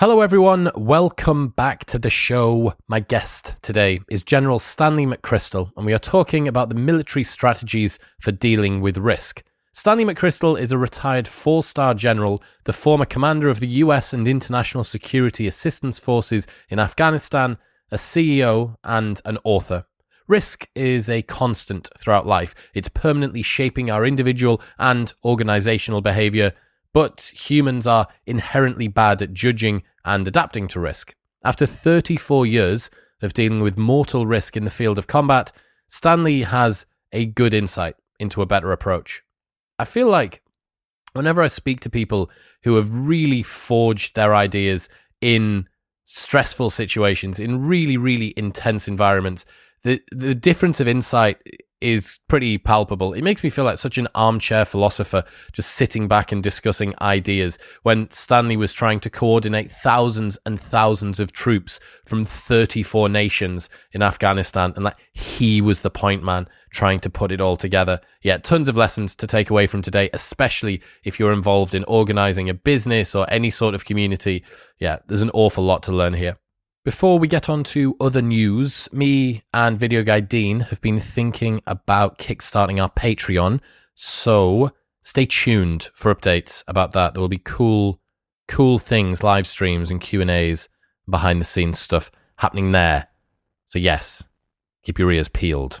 Hello, everyone. Welcome back to the show. My guest today is General Stanley McChrystal, and we are talking about the military strategies for dealing with risk. Stanley McChrystal is a retired four star general, the former commander of the US and International Security Assistance Forces in Afghanistan, a CEO, and an author. Risk is a constant throughout life. It's permanently shaping our individual and organizational behavior but humans are inherently bad at judging and adapting to risk. After 34 years of dealing with mortal risk in the field of combat, Stanley has a good insight into a better approach. I feel like whenever I speak to people who have really forged their ideas in stressful situations, in really, really intense environments, the, the difference of insight is pretty palpable. It makes me feel like such an armchair philosopher just sitting back and discussing ideas when Stanley was trying to coordinate thousands and thousands of troops from 34 nations in Afghanistan and like he was the point man trying to put it all together. Yeah, tons of lessons to take away from today, especially if you're involved in organizing a business or any sort of community. Yeah, there's an awful lot to learn here. Before we get on to other news, me and Video Guy Dean have been thinking about kickstarting our Patreon. So stay tuned for updates about that. There will be cool, cool things, live streams and Q and A's, behind the scenes stuff happening there. So yes, keep your ears peeled.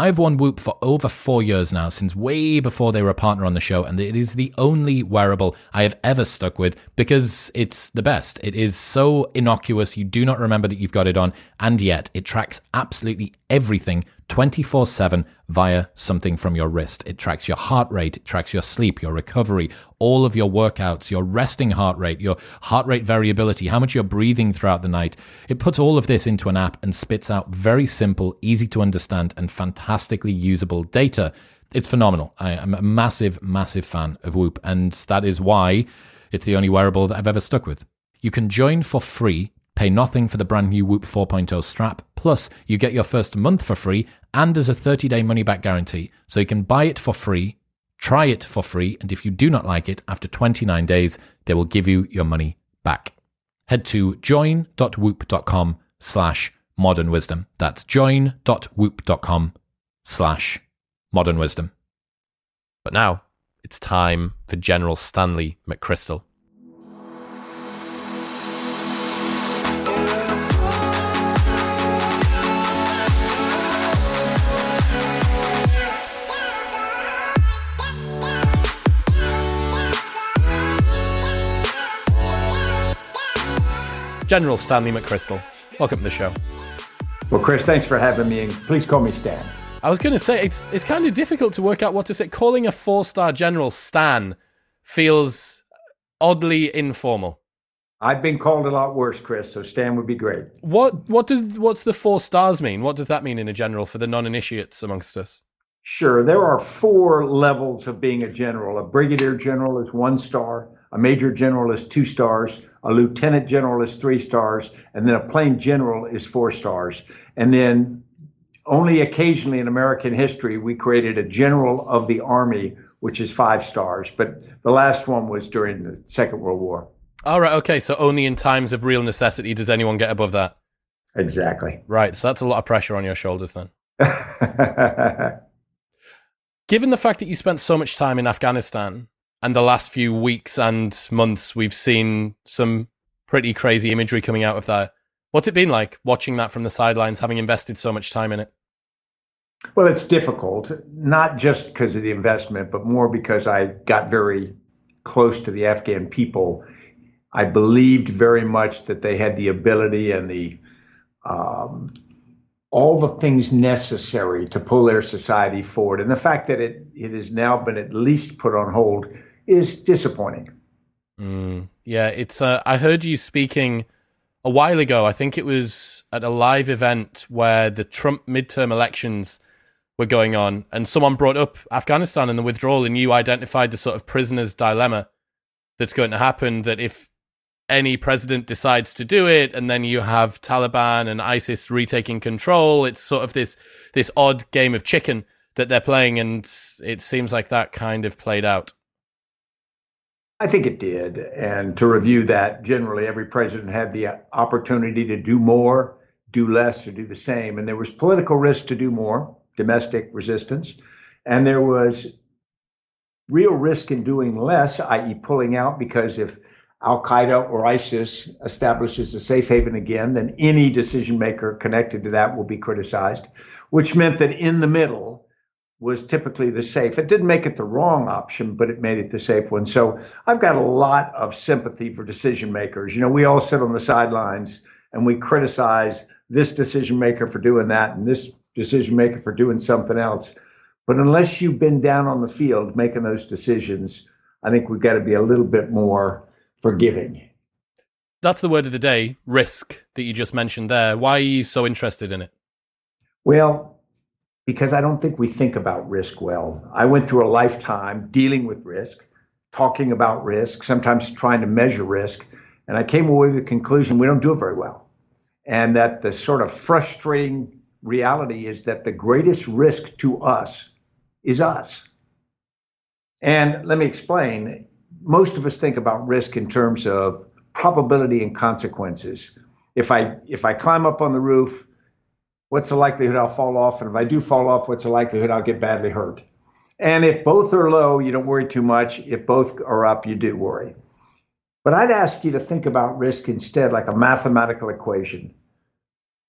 I've worn Whoop for over four years now, since way before they were a partner on the show, and it is the only wearable I have ever stuck with because it's the best. It is so innocuous, you do not remember that you've got it on, and yet it tracks absolutely everything 24 7 via something from your wrist. It tracks your heart rate, it tracks your sleep, your recovery, all of your workouts, your resting heart rate, your heart rate variability, how much you're breathing throughout the night. It puts all of this into an app and spits out very simple, easy to understand, and fantastically usable data. It's phenomenal. I am a massive, massive fan of Whoop, and that is why it's the only wearable that I've ever stuck with. You can join for free Pay nothing for the brand new Whoop 4.0 strap. Plus, you get your first month for free and there's a 30 day money back guarantee. So you can buy it for free, try it for free, and if you do not like it, after 29 days, they will give you your money back. Head to join.whoop.com slash modern wisdom. That's join.whoop.com slash modern wisdom. But now it's time for General Stanley McChrystal. General Stanley McChrystal, welcome to the show. Well, Chris, thanks for having me, and please call me Stan. I was going to say it's it's kind of difficult to work out what to say. Calling a four star general Stan feels oddly informal. I've been called a lot worse, Chris. So Stan would be great. What what does what's the four stars mean? What does that mean in a general for the non initiates amongst us? Sure, there are four levels of being a general. A brigadier general is one star. A major general is two stars. A lieutenant general is three stars, and then a plain general is four stars. And then only occasionally in American history, we created a general of the army, which is five stars. But the last one was during the Second World War. All right. Okay. So only in times of real necessity does anyone get above that. Exactly. Right. So that's a lot of pressure on your shoulders then. Given the fact that you spent so much time in Afghanistan and the last few weeks and months, we've seen some pretty crazy imagery coming out of that. What's it been like watching that from the sidelines, having invested so much time in it? Well, it's difficult, not just because of the investment, but more because I got very close to the Afghan people. I believed very much that they had the ability and the um, all the things necessary to pull their society forward. And the fact that it it has now been at least put on hold is disappointing. Mm, yeah, it's. Uh, I heard you speaking a while ago. I think it was at a live event where the Trump midterm elections were going on, and someone brought up Afghanistan and the withdrawal, and you identified the sort of prisoner's dilemma that's going to happen. That if any president decides to do it, and then you have Taliban and ISIS retaking control, it's sort of this this odd game of chicken that they're playing, and it seems like that kind of played out. I think it did. And to review that, generally every president had the opportunity to do more, do less, or do the same. And there was political risk to do more domestic resistance. And there was real risk in doing less, i.e., pulling out, because if Al Qaeda or ISIS establishes a safe haven again, then any decision maker connected to that will be criticized, which meant that in the middle was typically the safe. It didn't make it the wrong option, but it made it the safe one. So I've got a lot of sympathy for decision makers. You know, we all sit on the sidelines and we criticize this decision maker for doing that and this decision maker for doing something else. But unless you've been down on the field making those decisions, I think we've got to be a little bit more forgiving. That's the word of the day risk that you just mentioned there. Why are you so interested in it? Well, because I don't think we think about risk well. I went through a lifetime dealing with risk, talking about risk, sometimes trying to measure risk. And I came away with the conclusion we don't do it very well. And that the sort of frustrating reality is that the greatest risk to us is us. And let me explain. Most of us think about risk in terms of probability and consequences. If I if I climb up on the roof, what's the likelihood I'll fall off? And if I do fall off, what's the likelihood I'll get badly hurt? And if both are low, you don't worry too much. If both are up, you do worry. But I'd ask you to think about risk instead like a mathematical equation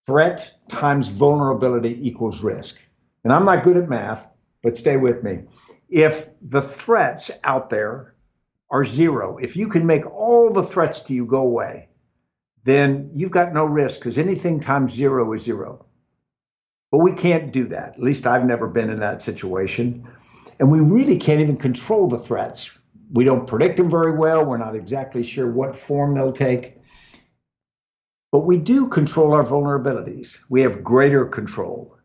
threat times vulnerability equals risk. And I'm not good at math, but stay with me. If the threats out there are zero, if you can make all the threats to you go away, then you've got no risk because anything times zero is zero. But we can't do that. At least I've never been in that situation. And we really can't even control the threats. We don't predict them very well. We're not exactly sure what form they'll take. But we do control our vulnerabilities. We have greater control.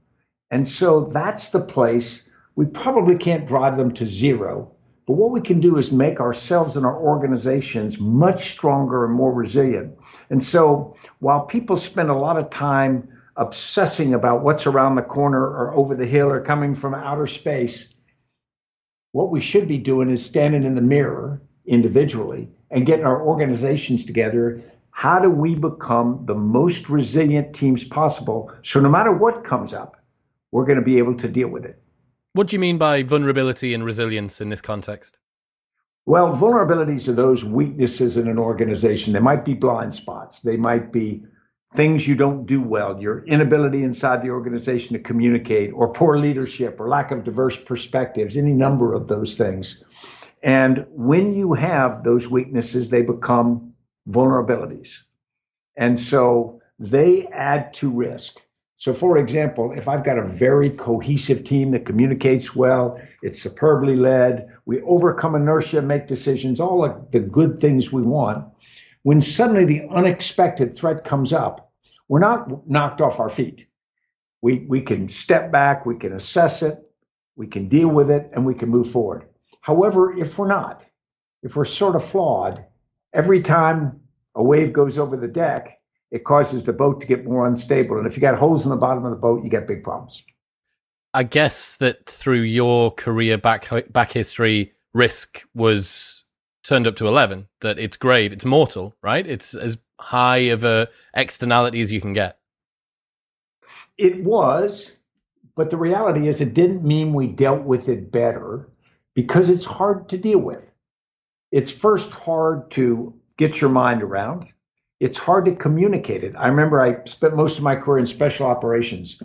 And so that's the place we probably can't drive them to zero. But what we can do is make ourselves and our organizations much stronger and more resilient. And so while people spend a lot of time obsessing about what's around the corner or over the hill or coming from outer space, what we should be doing is standing in the mirror individually and getting our organizations together how do we become the most resilient teams possible so no matter what comes up, we're going to be able to deal with it? What do you mean by vulnerability and resilience in this context? Well, vulnerabilities are those weaknesses in an organization. They might be blind spots, they might be things you don't do well, your inability inside the organization to communicate, or poor leadership, or lack of diverse perspectives, any number of those things. And when you have those weaknesses, they become vulnerabilities. And so they add to risk. So, for example, if I've got a very cohesive team that communicates well, it's superbly led, we overcome inertia, make decisions, all of the good things we want. When suddenly the unexpected threat comes up, we're not knocked off our feet. We, we can step back, we can assess it, we can deal with it, and we can move forward. However, if we're not, if we're sort of flawed, every time a wave goes over the deck, it causes the boat to get more unstable. And if you got holes in the bottom of the boat, you get big problems. I guess that through your career back back history, risk was turned up to eleven. That it's grave, it's mortal, right? It's as high of a externality as you can get. It was, but the reality is, it didn't mean we dealt with it better because it's hard to deal with. It's first hard to get your mind around it's hard to communicate it. I remember I spent most of my career in special operations,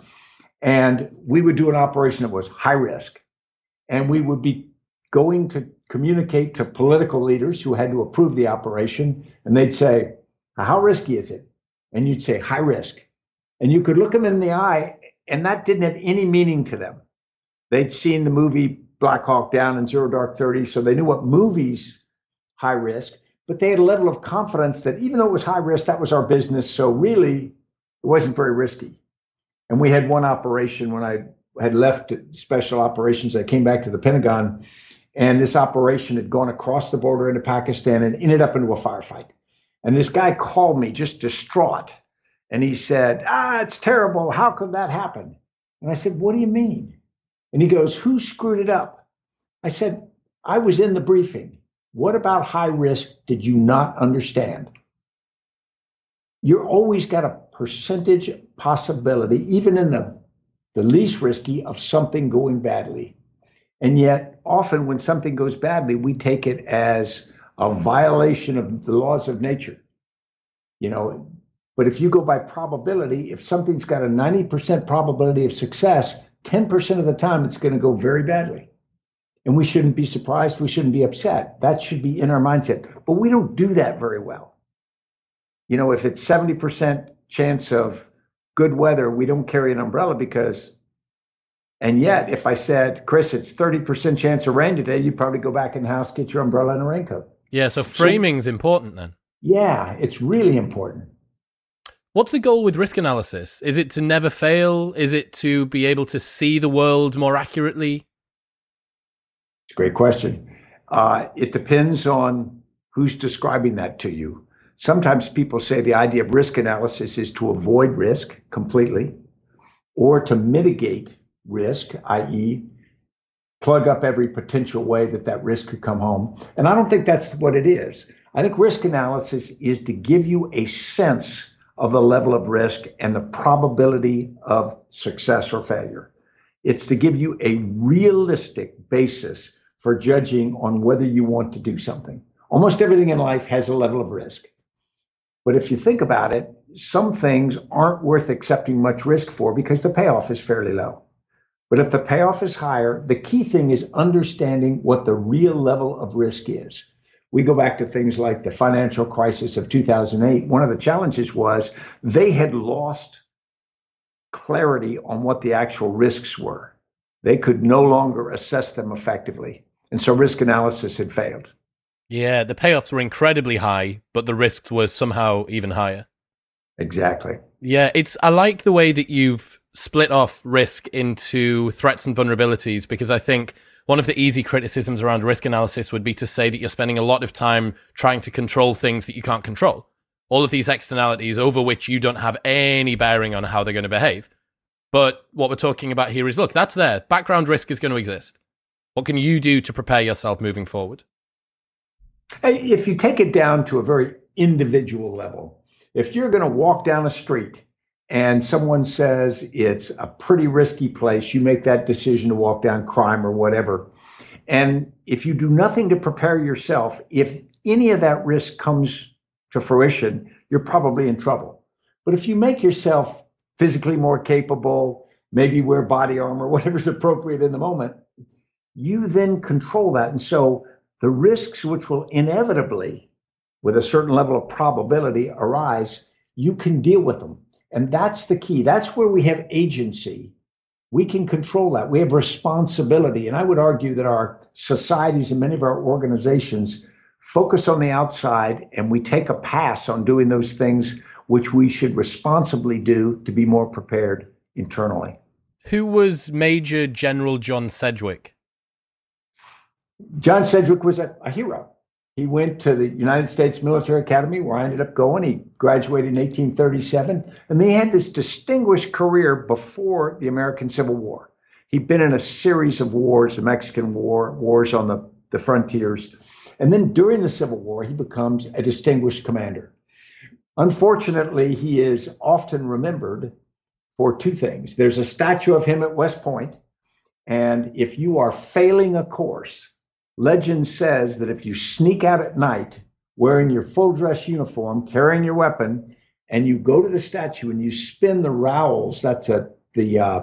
and we would do an operation that was high risk, and we would be going to communicate to political leaders who had to approve the operation, and they'd say, "How risky is it?" And you'd say, "High risk," and you could look them in the eye, and that didn't have any meaning to them. They'd seen the movie Black Hawk Down and Zero Dark Thirty, so they knew what movies high risk but they had a level of confidence that even though it was high risk, that was our business. So really, it wasn't very risky. And we had one operation when I had left special operations. I came back to the Pentagon, and this operation had gone across the border into Pakistan and ended up into a firefight. And this guy called me just distraught. And he said, Ah, it's terrible. How could that happen? And I said, What do you mean? And he goes, Who screwed it up? I said, I was in the briefing. What about high risk did you not understand? You're always got a percentage possibility, even in the, the least risky, of something going badly. And yet, often when something goes badly, we take it as a violation of the laws of nature. You know, but if you go by probability, if something's got a 90% probability of success, 10% of the time it's going to go very badly. And we shouldn't be surprised. We shouldn't be upset. That should be in our mindset. But we don't do that very well. You know, if it's 70% chance of good weather, we don't carry an umbrella because, and yet, if I said, Chris, it's 30% chance of rain today, you'd probably go back in the house, get your umbrella and a raincoat. Yeah. So framing's so, important then. Yeah, it's really important. What's the goal with risk analysis? Is it to never fail? Is it to be able to see the world more accurately? It's a great question. Uh, it depends on who's describing that to you. Sometimes people say the idea of risk analysis is to avoid risk completely or to mitigate risk, i.e., plug up every potential way that that risk could come home. And I don't think that's what it is. I think risk analysis is to give you a sense of the level of risk and the probability of success or failure. It's to give you a realistic basis for judging on whether you want to do something. Almost everything in life has a level of risk. But if you think about it, some things aren't worth accepting much risk for because the payoff is fairly low. But if the payoff is higher, the key thing is understanding what the real level of risk is. We go back to things like the financial crisis of 2008. One of the challenges was they had lost clarity on what the actual risks were. They could no longer assess them effectively. And so risk analysis had failed. Yeah, the payoffs were incredibly high, but the risks were somehow even higher. Exactly. Yeah, it's I like the way that you've split off risk into threats and vulnerabilities because I think one of the easy criticisms around risk analysis would be to say that you're spending a lot of time trying to control things that you can't control. All of these externalities over which you don't have any bearing on how they're going to behave. But what we're talking about here is look, that's there. Background risk is going to exist. What can you do to prepare yourself moving forward? If you take it down to a very individual level, if you're going to walk down a street and someone says it's a pretty risky place, you make that decision to walk down crime or whatever. And if you do nothing to prepare yourself, if any of that risk comes to fruition, you're probably in trouble. But if you make yourself physically more capable, maybe wear body armor, whatever's appropriate in the moment, you then control that. And so the risks which will inevitably, with a certain level of probability, arise, you can deal with them. And that's the key. That's where we have agency. We can control that. We have responsibility. And I would argue that our societies and many of our organizations focus on the outside and we take a pass on doing those things which we should responsibly do to be more prepared internally. Who was Major General John Sedgwick? John Sedgwick was a, a hero. He went to the United States Military Academy, where I ended up going. He graduated in 1837, and he had this distinguished career before the American Civil War. He'd been in a series of wars, the Mexican War, wars on the, the frontiers. And then during the Civil War, he becomes a distinguished commander. Unfortunately, he is often remembered for two things. There's a statue of him at West Point, and if you are failing a course, Legend says that if you sneak out at night wearing your full dress uniform, carrying your weapon, and you go to the statue and you spin the rowels, that's a, the uh,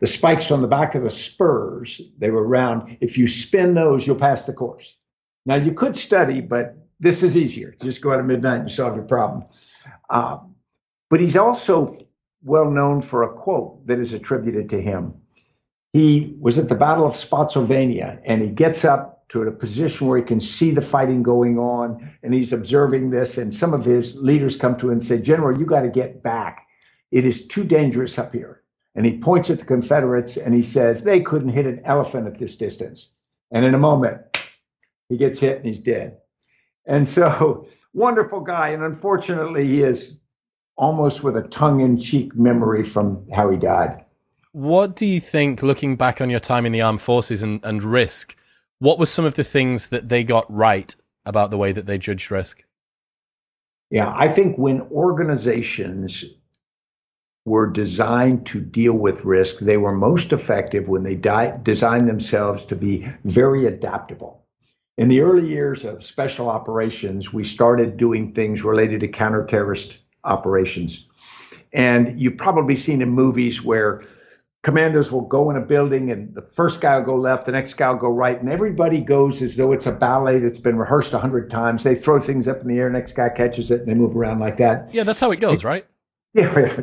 the spikes on the back of the spurs, they were round. If you spin those, you'll pass the course. Now you could study, but this is easier. Just go out at midnight and solve your problem. Uh, but he's also well known for a quote that is attributed to him. He was at the Battle of Spotsylvania and he gets up to a position where he can see the fighting going on and he's observing this. And some of his leaders come to him and say, General, you got to get back. It is too dangerous up here. And he points at the Confederates and he says, they couldn't hit an elephant at this distance. And in a moment, he gets hit and he's dead. And so, wonderful guy. And unfortunately, he is almost with a tongue in cheek memory from how he died. What do you think, looking back on your time in the armed forces and, and risk, what were some of the things that they got right about the way that they judged risk? Yeah, I think when organizations were designed to deal with risk, they were most effective when they di- designed themselves to be very adaptable. In the early years of special operations, we started doing things related to counter-terrorist operations. And you've probably seen in movies where commandos will go in a building and the first guy will go left, the next guy will go right, and everybody goes as though it's a ballet that's been rehearsed a hundred times. They throw things up in the air, next guy catches it, and they move around like that. Yeah, that's how it goes, right? Yeah,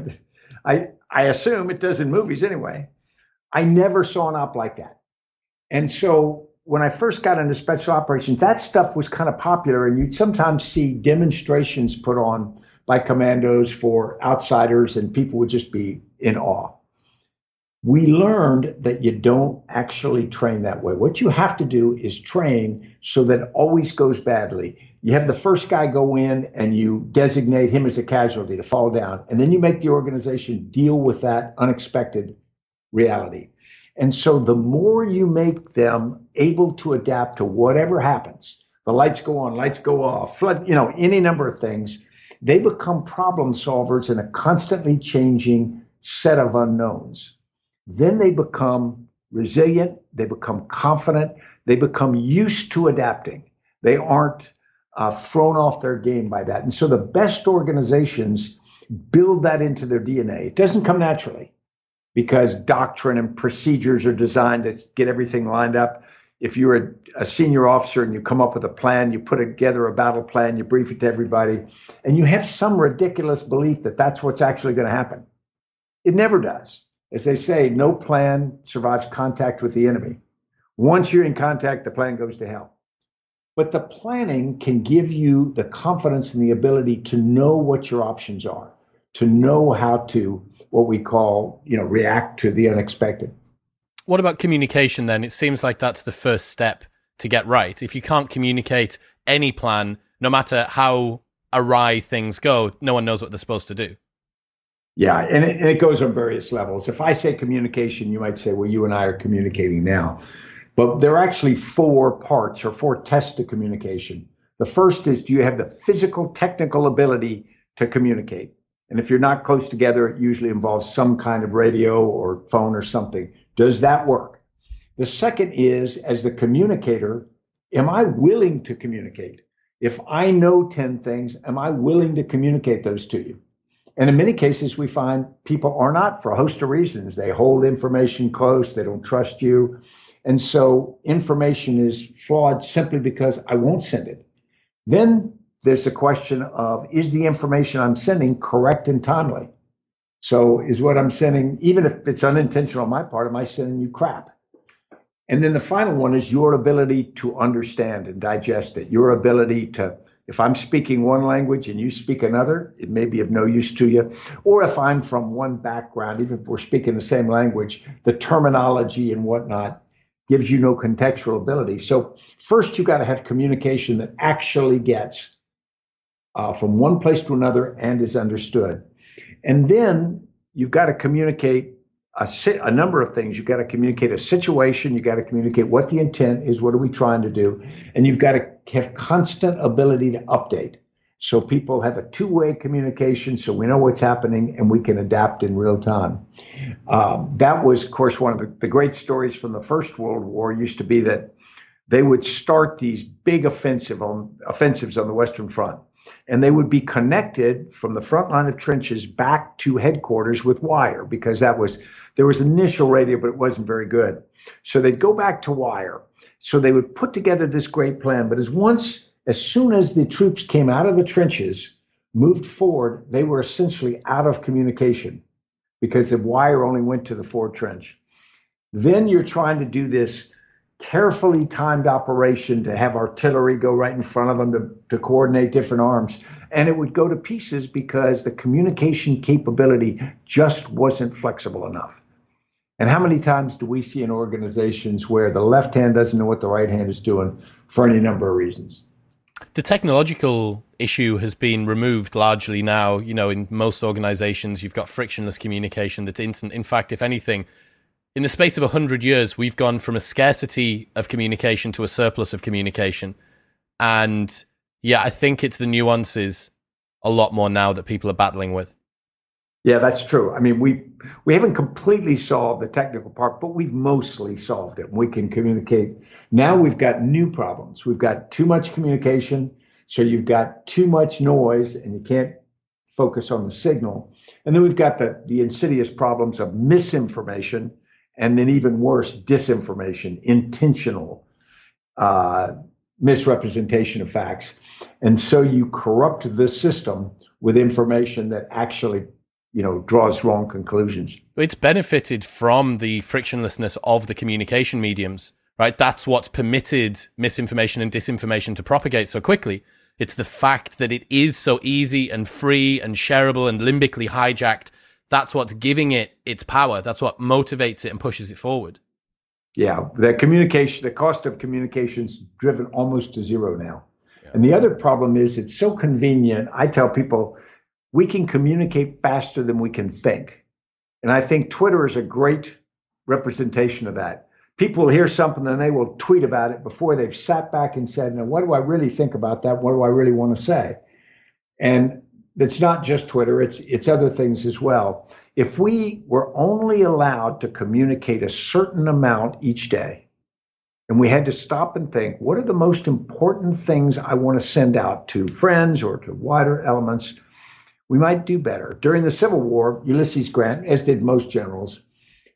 I I assume it does in movies anyway. I never saw an op like that, and so when I first got into special operations, that stuff was kind of popular, and you'd sometimes see demonstrations put on by commandos for outsiders, and people would just be in awe we learned that you don't actually train that way. What you have to do is train so that it always goes badly. You have the first guy go in and you designate him as a casualty to fall down, and then you make the organization deal with that unexpected reality. And so the more you make them able to adapt to whatever happens, the lights go on, lights go off, flood, you know, any number of things, they become problem solvers in a constantly changing set of unknowns then they become resilient, they become confident, they become used to adapting. They aren't uh, thrown off their game by that. And so the best organizations build that into their DNA. It doesn't come naturally because doctrine and procedures are designed to get everything lined up. If you're a, a, senior officer and you come up with a plan, you put together a battle plan, you brief it to everybody, and you have some ridiculous belief that that's what's actually going to happen. It never does. As they say, no plan survives contact with the enemy. Once you're in contact, the plan goes to hell. But the planning can give you the confidence and the ability to know what your options are, to know how to what we call, you know, react to the unexpected. What about communication then? It seems like that's the first step to get right. If you can't communicate any plan, no matter how awry things go, no one knows what they're supposed to do. Yeah, and it, and it goes on various levels. If I say communication, you might say, well, you and I are communicating now. But there are actually four parts or four tests to communication. The first is do you have the physical, technical ability to communicate? And if you're not close together, it usually involves some kind of radio or phone or something. Does that work? The second is, as the communicator, am I willing to communicate? If I know 10 things, am I willing to communicate those to you? And in many cases, we find people are not for a host of reasons. They hold information close, they don't trust you. And so information is flawed simply because I won't send it. Then there's a question of is the information I'm sending correct and timely? So is what I'm sending, even if it's unintentional on my part, am I sending you crap? And then the final one is your ability to understand and digest it, your ability to if I'm speaking one language and you speak another, it may be of no use to you. Or if I'm from one background, even if we're speaking the same language, the terminology and whatnot gives you no contextual ability. So, first, you got to have communication that actually gets uh, from one place to another and is understood. And then you've got to communicate a, a number of things. You've got to communicate a situation. You've got to communicate what the intent is. What are we trying to do? And you've got to have constant ability to update. So people have a two-way communication, so we know what's happening and we can adapt in real time. Um, that was, of course, one of the, the great stories from the First World War. Used to be that they would start these big offensive on offensives on the Western Front and they would be connected from the front line of trenches back to headquarters with wire because that was there was initial radio but it wasn't very good. So they'd go back to wire. So they would put together this great plan but as once as soon as the troops came out of the trenches moved forward they were essentially out of communication because the wire only went to the forward trench. Then you're trying to do this carefully timed operation to have artillery go right in front of them to, to coordinate different arms. And it would go to pieces because the communication capability just wasn't flexible enough. And how many times do we see in organizations where the left hand doesn't know what the right hand is doing for any number of reasons? The technological issue has been removed largely now. You know, in most organizations, you've got frictionless communication that's instant. In fact, if anything, in the space of 100 years, we've gone from a scarcity of communication to a surplus of communication. And yeah, I think it's the nuances a lot more now that people are battling with. Yeah, that's true. I mean, we we haven't completely solved the technical part, but we've mostly solved it. We can communicate. Now we've got new problems. We've got too much communication, so you've got too much noise, and you can't focus on the signal. And then we've got the the insidious problems of misinformation and then even worse, disinformation, intentional uh, misrepresentation of facts. And so you corrupt the system with information that actually you know draws wrong conclusions. It's benefited from the frictionlessness of the communication mediums right? That's what's permitted misinformation and disinformation to propagate so quickly. It's the fact that it is so easy and free and shareable and limbically hijacked that's what's giving it its power. That's what motivates it and pushes it forward. Yeah, the communication, the cost of communication is driven almost to zero now. Yeah. And the other problem is it's so convenient. I tell people we can communicate faster than we can think. And I think Twitter is a great representation of that. People will hear something and they will tweet about it before they've sat back and said, Now, what do I really think about that? What do I really want to say? And it's not just Twitter, it's it's other things as well. If we were only allowed to communicate a certain amount each day, and we had to stop and think, what are the most important things I want to send out to friends or to wider elements, we might do better. During the Civil War, Ulysses Grant, as did most generals,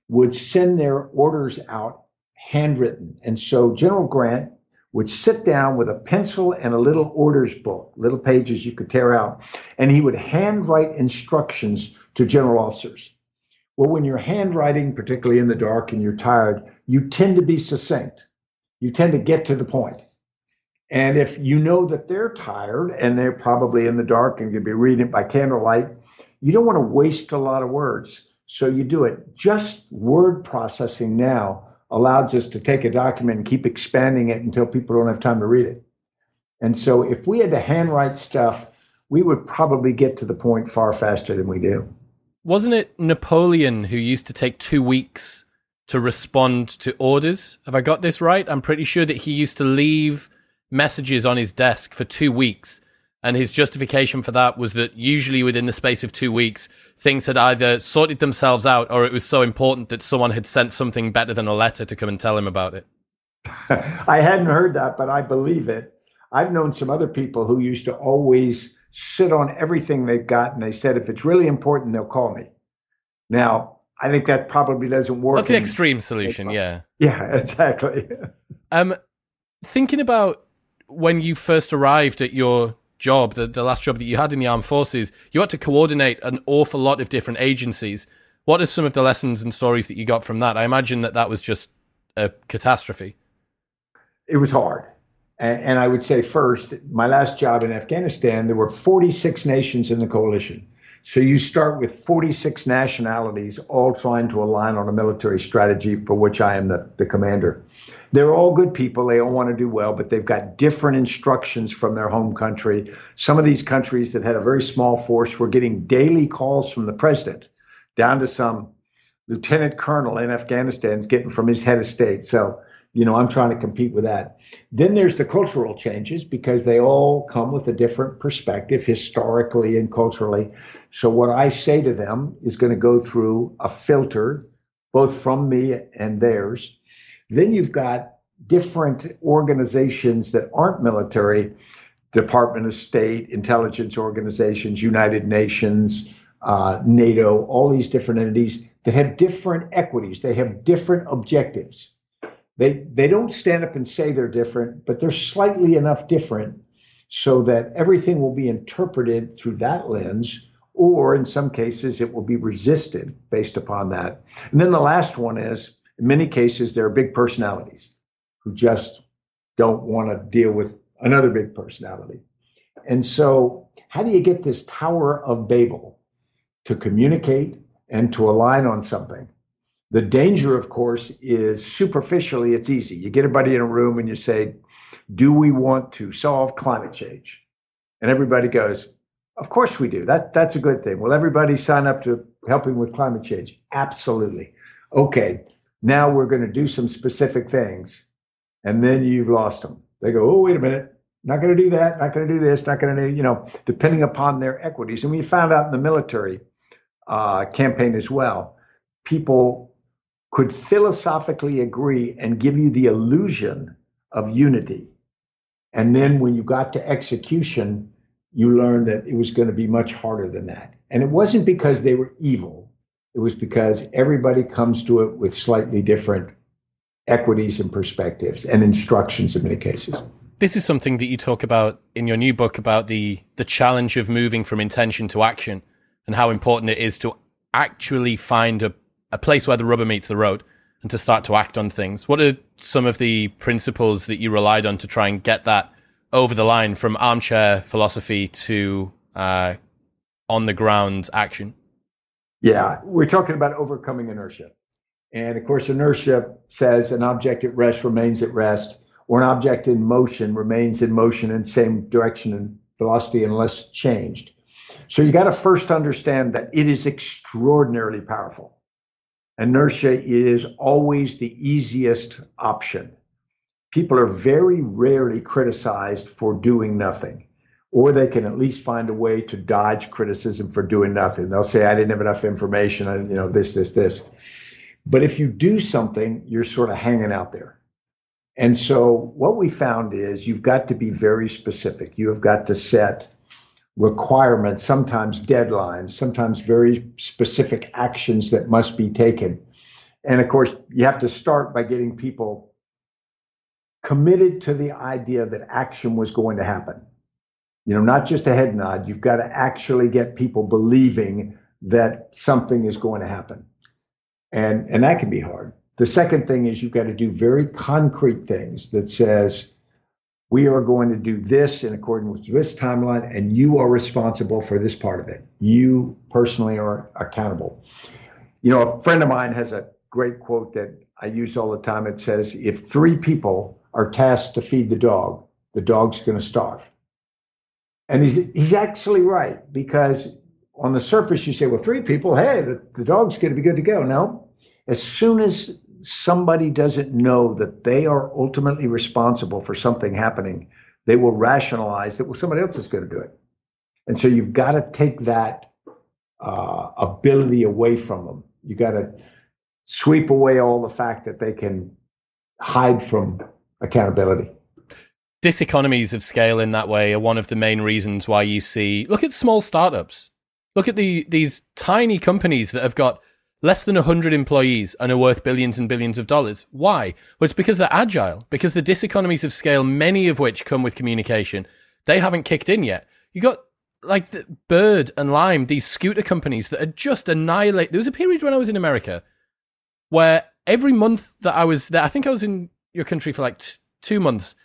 would send their orders out handwritten. And so General Grant would sit down with a pencil and a little orders book, little pages you could tear out, and he would handwrite instructions to general officers. Well, when you're handwriting, particularly in the dark and you're tired, you tend to be succinct. You tend to get to the point. And if you know that they're tired and they're probably in the dark and you'll be reading it by candlelight, you don't want to waste a lot of words. So you do it. Just word processing now allows us to take a document and keep expanding it until people don't have time to read it. And so if we had to handwrite stuff, we would probably get to the point far faster than we do. Wasn't it Napoleon who used to take two weeks to respond to orders? Have I got this right? I'm pretty sure that he used to leave messages on his desk for two weeks and his justification for that was that usually within the space of two weeks, things had either sorted themselves out or it was so important that someone had sent something better than a letter to come and tell him about it. I hadn't heard that, but I believe it. I've known some other people who used to always sit on everything they've got and they said, if it's really important, they'll call me. Now, I think that probably doesn't work. That's the extreme solution, yeah. Yeah, exactly. um, thinking about when you first arrived at your job, the, the last job that you had in the armed forces, you had to coordinate an awful lot of different agencies. What are some of the lessons and stories that you got from that? I imagine that that was just a catastrophe. It was hard. And, and I would say first, my last job in Afghanistan, there were 46 nations in the coalition. So you start with 46 nationalities all trying to align on a military strategy for which I am the, the commander. They're all good people. They all want to do well, but they've got different instructions from their home country. Some of these countries that had a very small force were getting daily calls from the president, down to some lieutenant colonel in Afghanistan is getting from his head of state. So you know, I'm trying to compete with that. Then there's the cultural changes because they all come with a different perspective historically and culturally. So what I say to them is going to go through a filter, both from me and theirs. Then you've got different organizations that aren't military, Department of State, intelligence organizations, United Nations, uh, NATO, all these different entities that have different equities. They have different objectives. They they don't stand up and say they're different, but they're slightly enough different so that everything will be interpreted through that lens, or in some cases it will be resisted based upon that. And then the last one is in many cases there are big personalities who just don't want to deal with another big personality. And so, how do you get this Tower of Babel to communicate and to align on something? The danger, of course, is superficially, it's easy. You get everybody in a room and you say, Do we want to solve climate change? And everybody goes, Of course we do. That, that's a good thing. Will everybody sign up to helping with climate change? Absolutely. Okay, now we're going to do some specific things. And then you've lost them. They go, Oh, wait a minute. Not going to do that. Not going to do this. Not going to you know, depending upon their equities. And we found out in the military uh, campaign as well, people could philosophically agree and give you the illusion of unity. And then when you got to execution, you learned that it was going to be much harder than that. And it wasn't because they were evil, it was because everybody comes to it with slightly different equities and perspectives and instructions in many cases. This is something that you talk about in your new book about the the challenge of moving from intention to action and how important it is to actually find a a place where the rubber meets the road and to start to act on things. What are some of the principles that you relied on to try and get that over the line from armchair philosophy to uh, on the ground action? Yeah, we're talking about overcoming inertia. And of course, inertia says an object at rest remains at rest, or an object in motion remains in motion in same direction and velocity unless changed. So you got to first understand that it is extraordinarily powerful inertia is always the easiest option. People are very rarely criticized for doing nothing, or they can at least find a way to dodge criticism for doing nothing. They'll say, I didn't have enough information, I, you know, this, this, this. But if you do something, you're sort of hanging out there. And so what we found is you've got to be very specific. You have got to set requirements, sometimes deadlines, sometimes very specific actions that must be taken. And of course, you have to start by getting people committed to the idea that action was going to happen. You know, not just a head nod, you've got to actually get people believing that something is going to happen. And and that can be hard. The second thing is you've got to do very concrete things that says, we are going to do this in accordance with this timeline, and you are responsible for this part of it. You personally are accountable. You know, a friend of mine has a great quote that I use all the time. It says, If three people are tasked to feed the dog, the dog's going to starve. And he's, he's actually right because on the surface you say, well, three people, hey, the, the dog's going to be good to go. No, as soon as somebody doesn't know that they are ultimately responsible for something happening, they will rationalize that, well, somebody else is going to do it. And so you've got to take that uh, ability away from them. You got to sweep away all the fact that they can hide from accountability. Diseconomies of scale in that way are one of the main reasons why you see. Look at small startups. Look at the these tiny companies that have got less than 100 employees and are worth billions and billions of dollars. Why? Well, it's because they're agile, because the diseconomies of scale, many of which come with communication, they haven't kicked in yet. You got like the Bird and Lime, these scooter companies that are just annihilate. There was a period when I was in America where every month that I was there, I think I was in your country for like t- two months.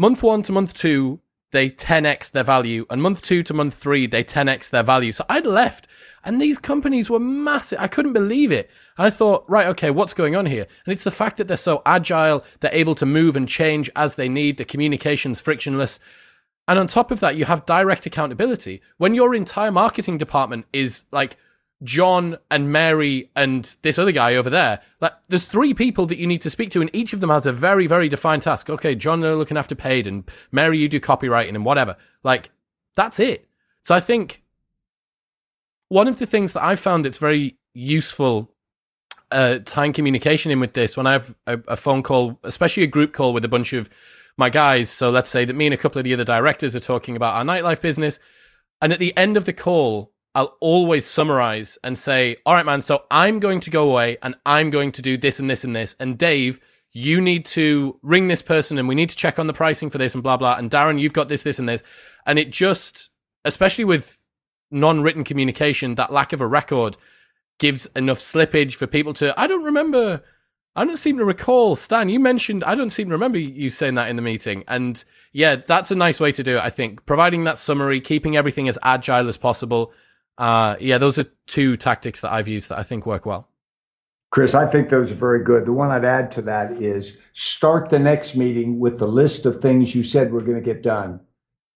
Month one to month two, they 10x their value, and month two to month three, they 10x their value. So I'd left, and these companies were massive. I couldn't believe it. And I thought, right, okay, what's going on here? And it's the fact that they're so agile, they're able to move and change as they need, the communication's frictionless. And on top of that, you have direct accountability. When your entire marketing department is like John and Mary and this other guy over there, like there's three people that you need to speak to, and each of them has a very, very defined task. Okay, John, they're looking after paid, and Mary, you do copywriting and whatever. Like that's it. So I think one of the things that I've found that's very useful uh, tying communication in with this when I have a, a, phone call, especially a group call with a bunch of my guys. So let's say that me and a couple of the other directors are talking about our nightlife business. And at the end of the call, I'll always summarize and say, all right, man, so I'm going to go away and I'm going to do this and this and this. And Dave, you need to ring this person and we need to check on the pricing for this and blah, blah. And Darren, you've got this, this, and this. And it just, especially with non written communication, that lack of a record gives enough slippage for people to. I don't remember. I don't seem to recall, Stan. You mentioned. I don't seem to remember you saying that in the meeting. And yeah, that's a nice way to do it. I think providing that summary, keeping everything as agile as possible. Uh, yeah, those are two tactics that I've used that I think work well. Chris, I think those are very good. The one I'd add to that is start the next meeting with the list of things you said we're going to get done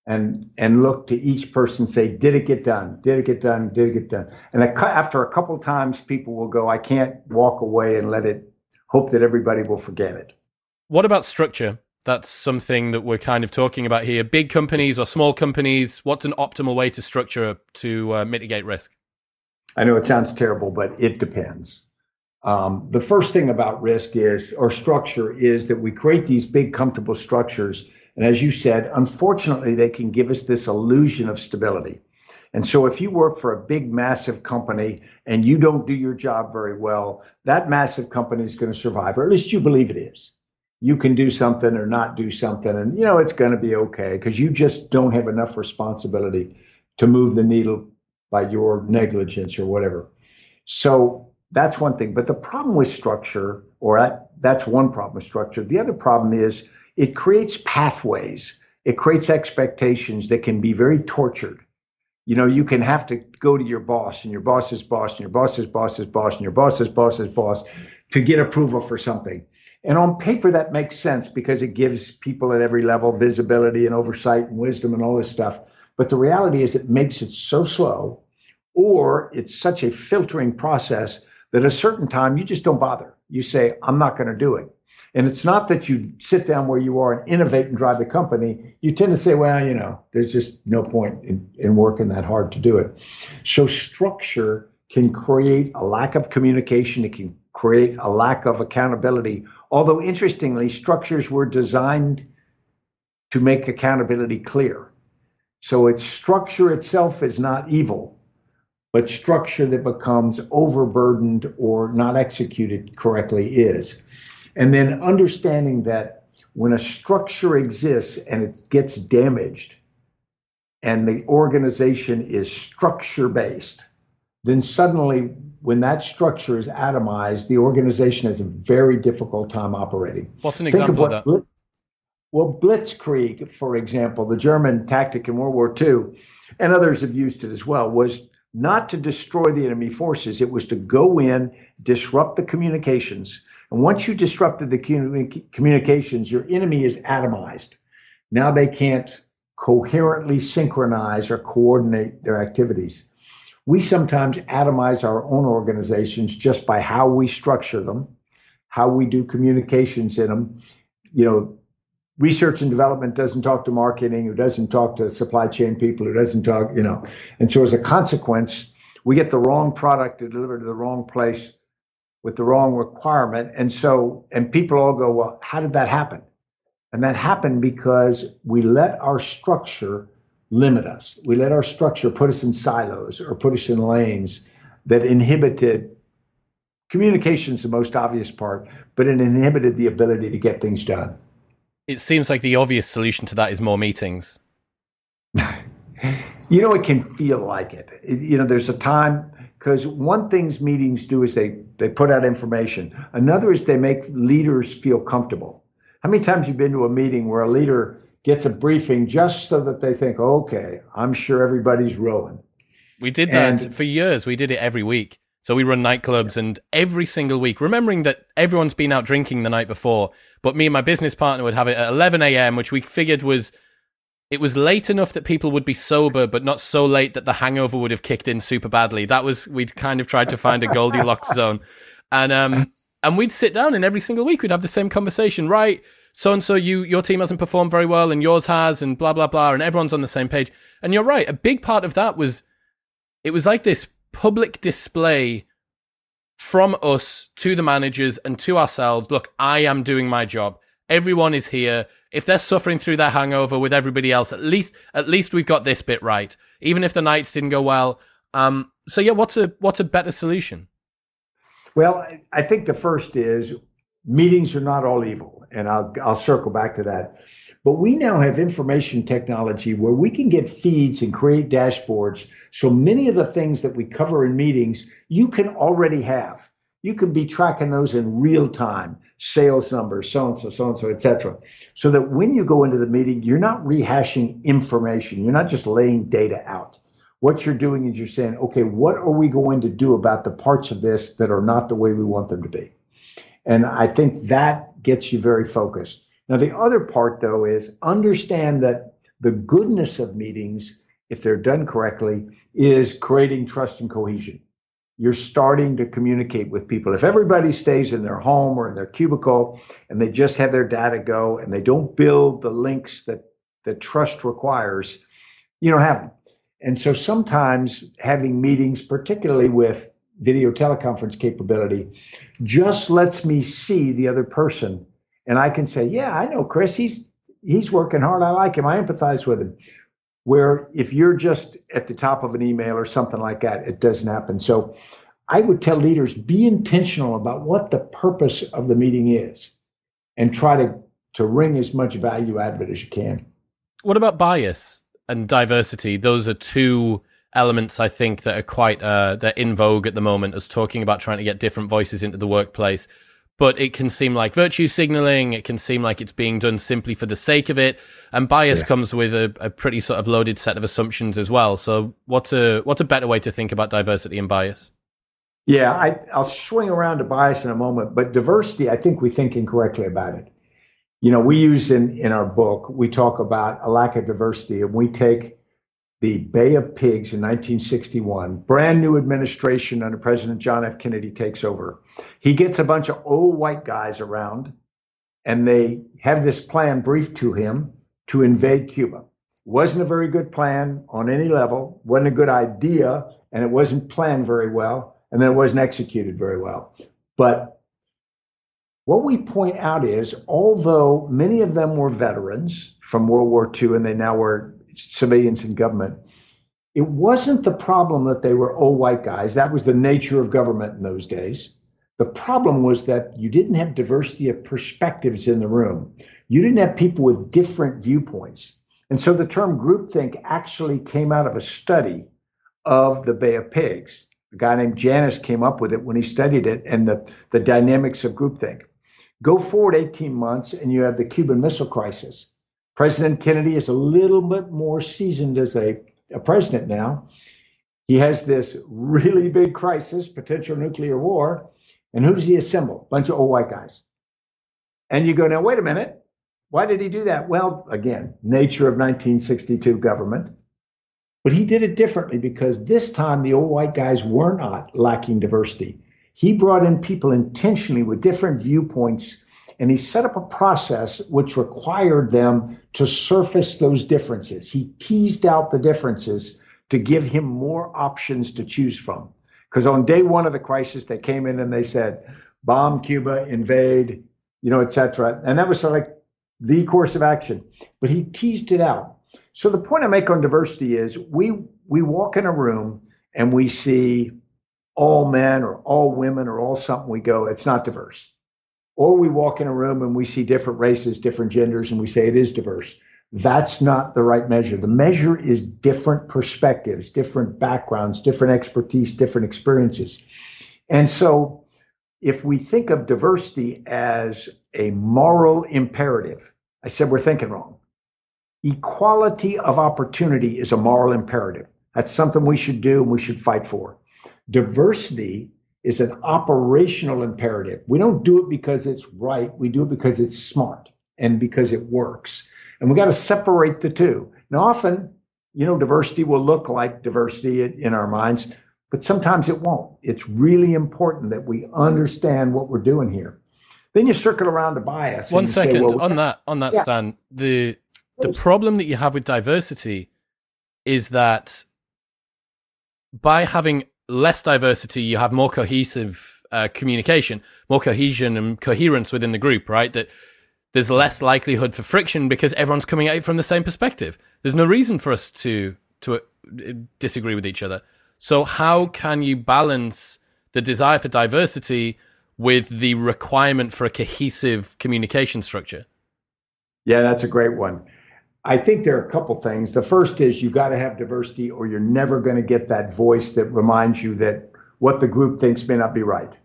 and and look to each person say did it get done? Did it get done? Did it get done? And after a couple times people will go i can't walk away and let it hope that everybody will forget it. What about structure that's something that we're kind of talking about here big companies or small companies what's an optimal way to structure to uh, mitigate risk i know it sounds terrible but it depends um, the first thing about risk is or structure is that we create these big comfortable structures and as you said, unfortunately, they can give us this illusion of stability. And so if you work for a big, massive company and you don't do your job very well, that massive company is going to survive, or at least you believe it is. You can do something or not do something, and you know it's going to be okay because you just don't have enough responsibility to move the needle by your negligence or whatever. So that's one thing. But the problem with structure, or that, that's one problem with structure. The other problem is it creates pathways, it creates expectations that can be very tortured. You know, you can have to go to your boss and your boss's boss and your boss's boss's boss and your boss's boss's boss to get approval for something. And on paper, that makes sense because it gives people at every level visibility and oversight and wisdom and all this stuff. But the reality is, it makes it so slow, or it's such a filtering process that at a certain time you just don't bother. You say, I'm not going to do it. And it's not that you sit down where you are and innovate and drive the company. You tend to say, well, you know, there's just no point in, in working that hard to do it. So structure can create a lack of communication. It can create a lack of accountability. Although interestingly, structures were designed to make accountability clear. So its structure itself is not evil, but structure that becomes overburdened or not executed correctly is. And then understanding that when a structure exists and it gets damaged and the organization is structure based, then suddenly when that structure is atomized, the organization has a very difficult time operating. What's an Think example of, of that? well, Blitzkrieg, for example, the German tactic in World War II, and others have used it as well, was not to destroy the enemy forces. It was to go in, disrupt the communications, and once you disrupted the communications, your enemy is atomized. Now they can't coherently synchronize or coordinate their activities. We sometimes atomize our own organizations just by how we structure them, how we do communications in them. You know, research and development doesn't talk to marketing, who doesn't talk to supply chain people, who doesn't talk, you know. And so as a consequence, we get the wrong product delivered to the wrong place with the wrong requirement. And so, and people all go, well, how did that happen? And that happened because we let our structure limit us. We let our structure put us in silos or put us in lanes that inhibited communication is the most obvious part, but it inhibited the ability to get things done. It seems like the obvious solution to that is more meetings. you know, it can feel like it. it you know, there's a time because one things meetings do is they they put out information. Another is they make leaders feel comfortable. How many times you've been to a meeting where a leader gets a briefing just so that they think, okay, I'm sure everybody's rowing. We did that and, for years. We did it every week. So we run nightclubs and every single week, remembering that everyone's been out drinking the night before, but me and my business partner would have it at 11 a.m., which we figured was it was late enough that people would be sober, but not so late that the hangover would have kicked in super badly. That was we'd kind of tried to find a Goldilocks zone, and um and we'd sit down and every single week we'd have the same conversation. Right, so and so, you your team hasn't performed very well, and yours has, and blah blah blah, and everyone's on the same page. And you're right. A big part of that was it was like this public display from us to the managers and to ourselves. Look, I am doing my job. Everyone is here. If they're suffering through their hangover with everybody else, at least at least we've got this bit right. Even if the nights didn't go well. Um, so yeah, what's a what's a better solution? Well, I think the first is meetings are not all evil, and I'll I'll circle back to that. But we now have information technology where we can get feeds and create dashboards. So many of the things that we cover in meetings, you can already have. You can be tracking those in real time, sales numbers, so and so, so and so, et cetera. So that when you go into the meeting, you're not rehashing information. You're not just laying data out. What you're doing is you're saying, okay, what are we going to do about the parts of this that are not the way we want them to be? And I think that gets you very focused. Now, the other part, though, is understand that the goodness of meetings, if they're done correctly, is creating trust and cohesion. You're starting to communicate with people. If everybody stays in their home or in their cubicle and they just have their data go and they don't build the links that, that trust requires, you don't have them. And so sometimes having meetings, particularly with video teleconference capability, just lets me see the other person and I can say, yeah, I know Chris. He's he's working hard. I like him. I empathize with him. Where if you're just at the top of an email or something like that, it doesn't happen. So I would tell leaders be intentional about what the purpose of the meeting is and try to to wring as much value out of it as you can. What about bias and diversity? Those are two elements I think that are quite uh, they're in vogue at the moment as talking about trying to get different voices into the workplace but it can seem like virtue signaling. It can seem like it's being done simply for the sake of it. And bias yeah. comes with a, a, pretty sort of loaded set of assumptions as well. So what's a, what's a better way to think about diversity and bias? Yeah, I, I'll swing around to bias in a moment, but diversity, I think we think incorrectly about it. You know, we use in, in our book, we talk about a lack of diversity and we take the Bay of Pigs in 1961. Brand new administration under President John F. Kennedy takes over. He gets a bunch of old white guys around, and they have this plan briefed to him to invade Cuba. Wasn't a very good plan on any level, wasn't a good idea, and it wasn't planned very well, and then it wasn't executed very well. But what we point out is, although many of them were veterans from World War II and they now were civilians in government. It wasn't the problem that they were all white guys. That was the nature of government in those days. The problem was that you didn't have diversity of perspectives in the room. You didn't have people with different viewpoints. And so the term groupthink actually came out of a study of the Bay of Pigs. A guy named Janis came up with it when he studied it and the, the dynamics of groupthink. Go forward 18 months and you have the Cuban Missile Crisis. President Kennedy is a little bit more seasoned as a, a president now. He has this really big crisis, potential nuclear war. And who does he assemble? A bunch of old white guys. And you go, now, wait a minute. Why did he do that? Well, again, nature of 1962 government. But he did it differently because this time the old white guys were not lacking diversity. He brought in people intentionally with different viewpoints and he set up a process which required them to surface those differences. He teased out the differences to give him more options to choose from. Because on day one of the crisis, they came in and they said, bomb Cuba, invade, you know, et cetera. And that was sort of like the course of action. But he teased it out. So the point I make on diversity is we we walk in a room and we see all men or all women or all something, we go, it's not diverse. Or we walk in a room and we see different races, different genders, and we say it is diverse. That's not the right measure. The measure is different perspectives, different backgrounds, different expertise, different experiences. And so if we think of diversity as a moral imperative, I said we're thinking wrong. Equality of opportunity is a moral imperative. That's something we should do and we should fight for. Diversity is an operational imperative. We don't do it because it's right, we do it because it's smart and because it works. And we got to separate the two. Now, often, you know, diversity will look like diversity in our minds, but sometimes it won't. It's really important that we understand what we're doing here. Then you circle around to bias. One second say, well, on that on that yeah. Stan. The the problem that you have with diversity is that by having less diversity, you have more cohesive uh, communication, more cohesion and coherence within the group, right? That there's less likelihood for friction because everyone's coming at it from the same perspective. There's no reason for us to to uh, disagree with each other. So how can you balance the desire for diversity with the requirement for a cohesive communication structure? Yeah, that's a great one. I think there are a couple things. The first is you got to have diversity, or you're never going to get that voice that reminds you that what the group thinks may not be right.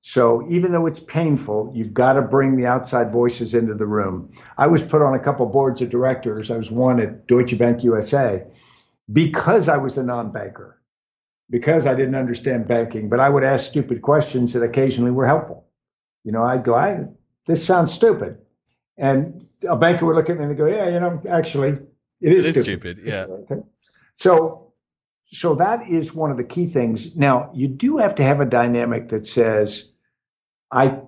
So even though it's painful, you've got to bring the outside voices into the room. I was put on a couple boards of directors. I was one at Deutsche Bank USA because I was a non-banker, because I didn't understand banking, but I would ask stupid questions that occasionally were helpful. You know, I'd go, I, this sounds stupid. And a banker would look at me and go, "Yeah, you know, actually, it is, it is stupid. stupid. Yeah. So, so that is one of the key things. Now, you do have to have a dynamic that says, I,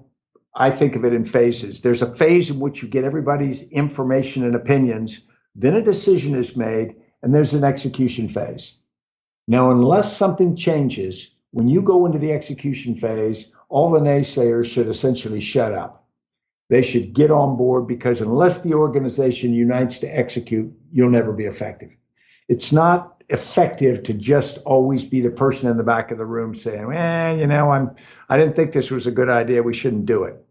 I think of it in phases. There's a phase in which you get everybody's information and opinions, then a decision is made, and there's an execution phase. Now, unless something changes, when you go into the execution phase, all the naysayers should essentially shut up they should get on board because unless the organization unites to execute, you'll never be effective. It's not effective to just always be the person in the back of the room saying, "Eh, you know, I'm I didn't think this was a good idea. We shouldn't do it."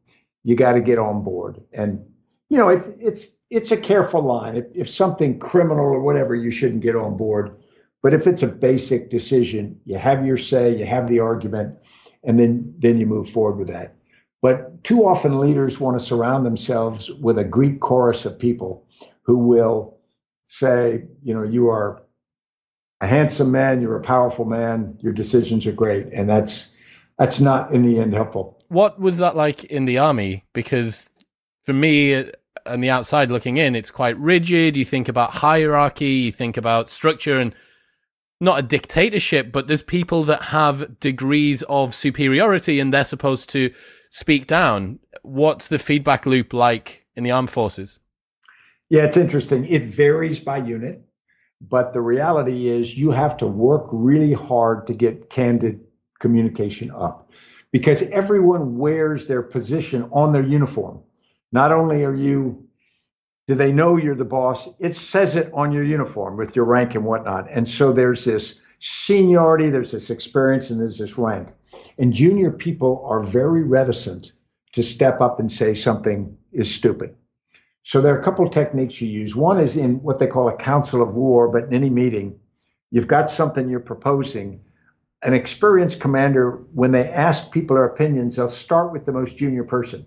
You got to get on board, and you know, it's it's it's a careful line. If, if something criminal or whatever, you shouldn't get on board. But if it's a basic decision, you have your say, you have the argument, and then then you move forward with that. But too often leaders want to surround themselves with a Greek chorus of people who will say, you know, you are a handsome man, you're a powerful man, your decisions are great. And that's that's not in the end helpful. What was that like in the army? Because for me, on the outside looking in, it's quite rigid. You think about hierarchy, you think about structure and not a dictatorship, but there's people that have degrees of superiority and they're supposed to speak down. What's the feedback loop like in the armed forces? Yeah, it's interesting. It varies by unit, but the reality is you have to work really hard to get candid communication up because everyone wears their position on their uniform. Not only are you, do they know you're the boss? It says it on your uniform with your rank and whatnot. And so there's this seniority, there's this experience, and there's this rank. And junior people are very reticent to step up and say something is stupid. So there are a couple of techniques you use. One is in what they call a council of war, but in any meeting, you've got something you're proposing. An experienced commander, when they ask people their opinions, they'll start with the most junior person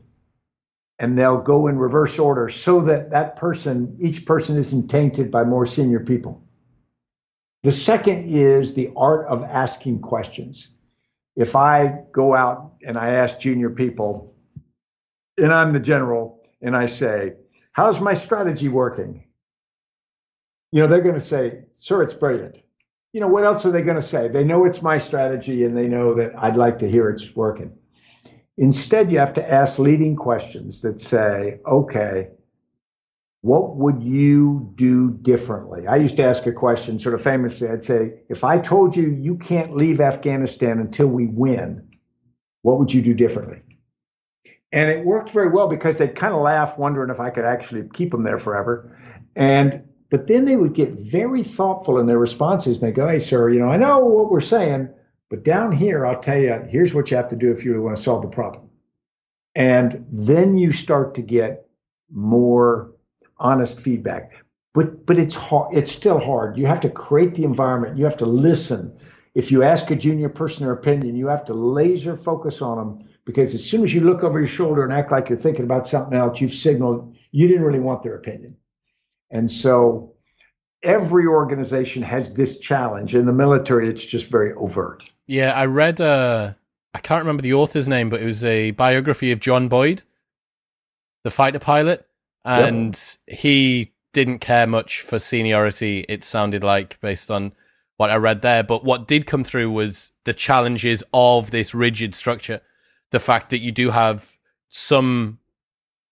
and they'll go in reverse order so that that person, each person isn't tainted by more senior people. The second is the art of asking questions if I go out and I ask junior people, and I'm the general, and I say, How's my strategy working? You know, they're going to say, Sir, it's brilliant. You know, what else are they going to say? They know it's my strategy and they know that I'd like to hear it's working. Instead, you have to ask leading questions that say, Okay, what would you do differently? I used to ask a question sort of famously. I'd say, if I told you you can't leave Afghanistan until we win, what would you do differently? And it worked very well because they'd kind of laugh, wondering if I could actually keep them there forever. And but then they would get very thoughtful in their responses. And they go, "Hey, sir, you know, I know what we're saying, but down here, I'll tell you, here's what you have to do if you want to solve the problem." And then you start to get more honest feedback. but but it's hard. It's still hard. You have to create the environment. You have to listen. If you ask a junior person their opinion, you have to laser focus on them because as soon as you look over your shoulder and act like you're thinking about something else, you've signaled you didn't really want their opinion. And so every organization has this challenge. In the military, it's just very overt. Yeah, I read, uh, I can't remember the author's name, but it was a biography of John Boyd, the fighter pilot. And yep. he didn't care much for seniority, it sounded like, based on what I read there. But what did come through was the challenges of this rigid structure. The fact that you do have some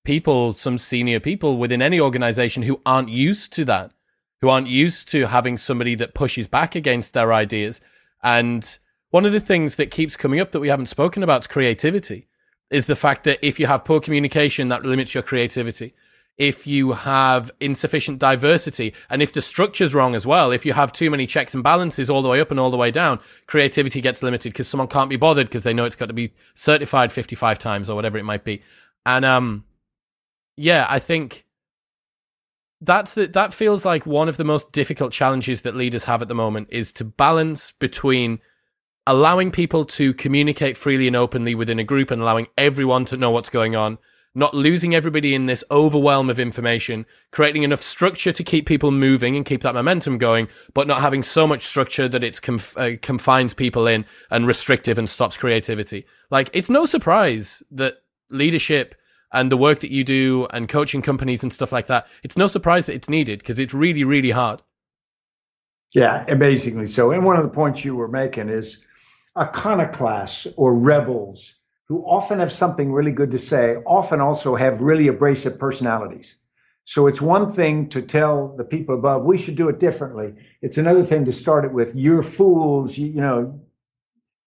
people, some senior people within any organization who aren't used to that, who aren't used to having somebody that pushes back against their ideas. And one of the things that keeps coming up that we haven't spoken about is creativity, is the fact that if you have poor communication, that limits your creativity if you have insufficient diversity and if the structure's wrong as well, if you have too many checks and balances all the way up and all the way down, creativity gets limited because someone can't be bothered because they know it's got to be certified 55 times or whatever it might be. And, um, yeah, I think that's the, that feels like one of the most difficult challenges that leaders have at the moment is to balance between allowing people to communicate freely and openly within a group and allowing everyone to know what's going on not losing everybody in this overwhelm of information, creating enough structure to keep people moving and keep that momentum going, but not having so much structure that it conf- uh, confines people in and restrictive and stops creativity. Like, it's no surprise that leadership and the work that you do and coaching companies and stuff like that, it's no surprise that it's needed because it's really, really hard. Yeah, amazingly so. And one of the points you were making is iconoclasts or rebels who often have something really good to say, often also have really abrasive personalities. So it's one thing to tell the people above, we should do it differently. It's another thing to start it with, you're fools, you, you know,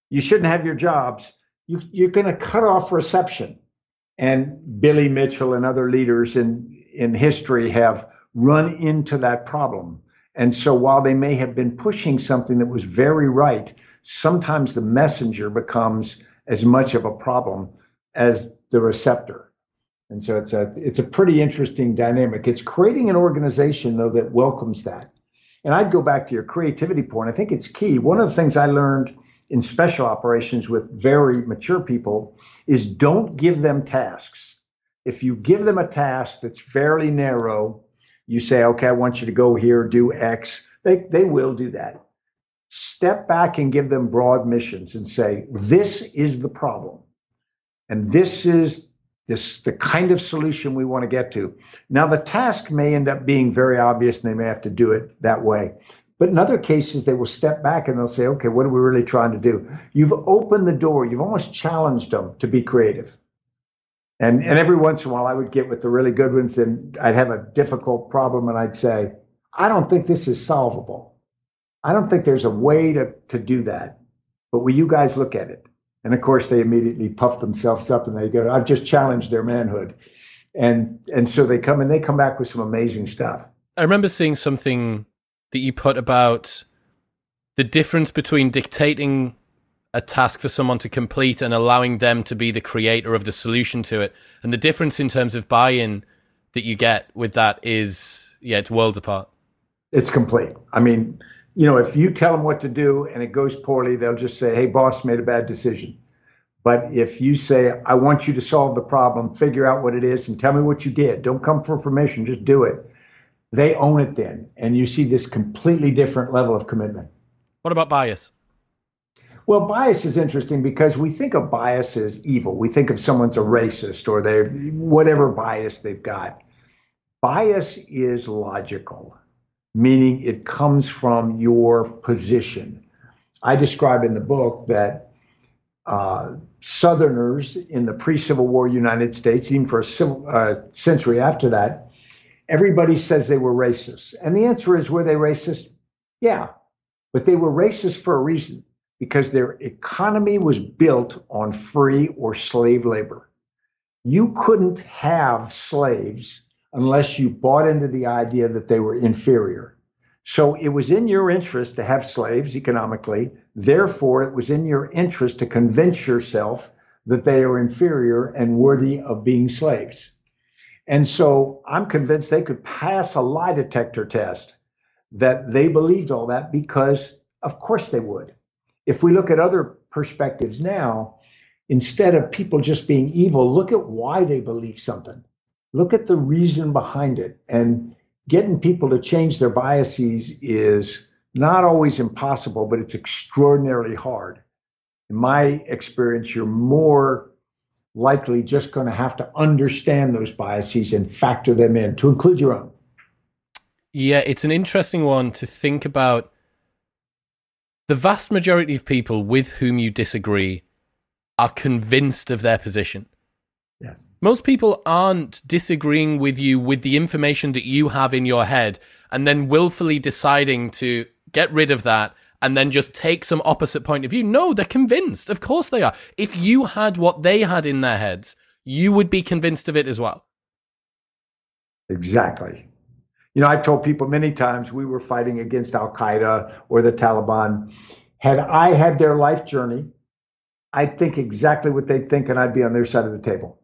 you shouldn't have your jobs. You, you're going to cut off reception. And Billy Mitchell and other leaders in, in history have run into that problem. And so while they may have been pushing something that was very right, sometimes the messenger becomes as much of a problem as the receptor. And so it's a it's a pretty interesting dynamic. It's creating an organization though that welcomes that. And I'd go back to your creativity point. I think it's key. One of the things I learned in special operations with very mature people is don't give them tasks. If you give them a task that's fairly narrow, you say, okay, I want you to go here, do X, they, they will do that step back and give them broad missions and say, this is the problem. And this is this the kind of solution we want to get to. Now the task may end up being very obvious and they may have to do it that way. But in other cases, they will step back and they'll say, okay, what are we really trying to do? You've opened the door, you've almost challenged them to be creative. And, and every once in a while, I would get with the really good ones and I'd have a difficult problem and I'd say, I don't think this is solvable. I don't think there's a way to, to do that. But will you guys look at it? And of course, they immediately puff themselves up and they go, I've just challenged their manhood. And and so they come and they come back with some amazing stuff. I remember seeing something that you put about the difference between dictating a task for someone to complete and allowing them to be the creator of the solution to it. And the difference in terms of buy in that you get with that is, yeah, it's worlds apart. It's complete. I mean, you know, if you tell them what to do and it goes poorly, they'll just say, hey, boss made a bad decision. But if you say, I want you to solve the problem, figure out what it is, and tell me what you did, don't come for permission, just do it. They own it then. And you see this completely different level of commitment. What about bias? Well, bias is interesting because we think of bias as evil. We think of someone's a racist or they whatever bias they've got. Bias is logical meaning it comes from your position. I describe in the book that uh, Southerners in the pre Civil War United States, even for a civil, uh, century after that, everybody says they were racist. And the answer is were they racist? Yeah. But they were racist for a reason because their economy was built on free or slave labor. You couldn't have slaves unless you bought into the idea that they were inferior. So it was in your interest to have slaves economically. Therefore, it was in your interest to convince yourself that they are inferior and worthy of being slaves. And so I'm convinced they could pass a lie detector test that they believed all that because, of course, they would. If we look at other perspectives now, instead of people just being evil, look at why they believe something. Look at the reason behind it. And getting people to change their biases is not always impossible, but it's extraordinarily hard. In my experience, you're more likely just going to have to understand those biases and factor them in to include your own. Yeah, it's an interesting one to think about. The vast majority of people with whom you disagree are convinced of their position. Yes. Most people aren't disagreeing with you with the information that you have in your head and then willfully deciding to get rid of that and then just take some opposite point of view. No, they're convinced. Of course they are. If you had what they had in their heads, you would be convinced of it as well. Exactly. You know, I've told people many times we were fighting against Al Qaeda or the Taliban. Had I had their life journey, I'd think exactly what they think and I'd be on their side of the table.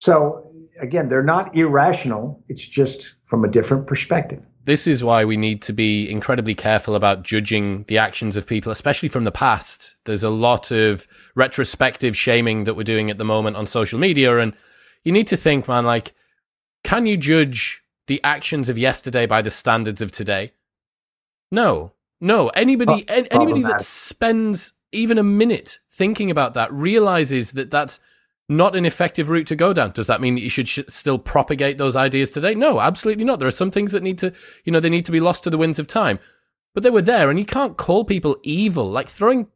So again, they're not irrational. It's just from a different perspective. This is why we need to be incredibly careful about judging the actions of people, especially from the past. There's a lot of retrospective shaming that we're doing at the moment on social media. And you need to think, man, like, can you judge the actions of yesterday by the standards of today? No, no. Anybody, anybody that spends even a minute thinking about that realizes that that's not an effective route to go down. Does that mean that you should sh- still propagate those ideas today? No, absolutely not. There are some things that need to, you know, they need to be lost to the winds of time. But they were there, and you can't call people evil. Like throwing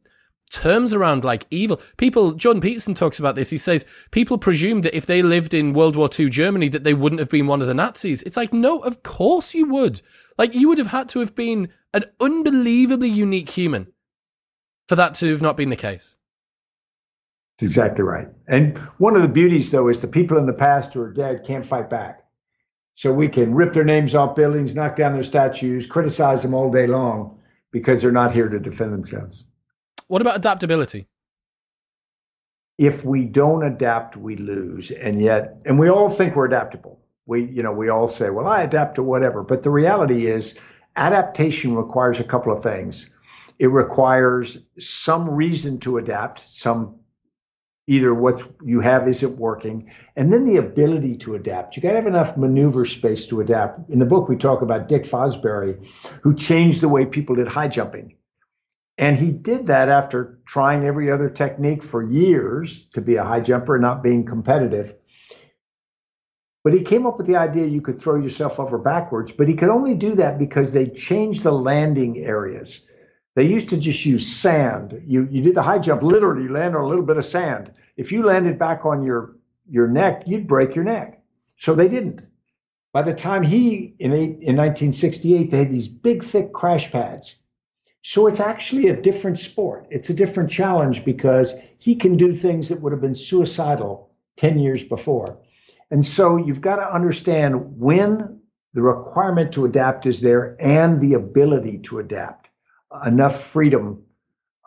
terms around like evil. People, Jordan Peterson talks about this. He says people presume that if they lived in World War II Germany, that they wouldn't have been one of the Nazis. It's like, no, of course you would. Like you would have had to have been an unbelievably unique human for that to have not been the case. That's exactly right. And one of the beauties, though, is the people in the past who are dead can't fight back. So we can rip their names off buildings, knock down their statues, criticize them all day long because they're not here to defend themselves. What about adaptability? If we don't adapt, we lose. And yet, and we all think we're adaptable. We, you know, we all say, well, I adapt to whatever. But the reality is, adaptation requires a couple of things. It requires some reason to adapt, some either what you have isn't working and then the ability to adapt. You got to have enough maneuver space to adapt. In the book we talk about dick fosbury who changed the way people did high jumping. And he did that after trying every other technique for years to be a high jumper and not being competitive. But he came up with the idea you could throw yourself over backwards but he could only do that because they changed the landing areas they used to just use sand. You you did the high jump, literally land on a little bit of sand. If you landed back on your your neck, you'd break your neck. So they didn't. By the time he in eight, in 1968, they had these big thick crash pads. So it's actually a different sport. It's a different challenge because he can do things that would have been suicidal 10 years before. And so you've got to understand when the requirement to adapt is there and the ability to adapt enough freedom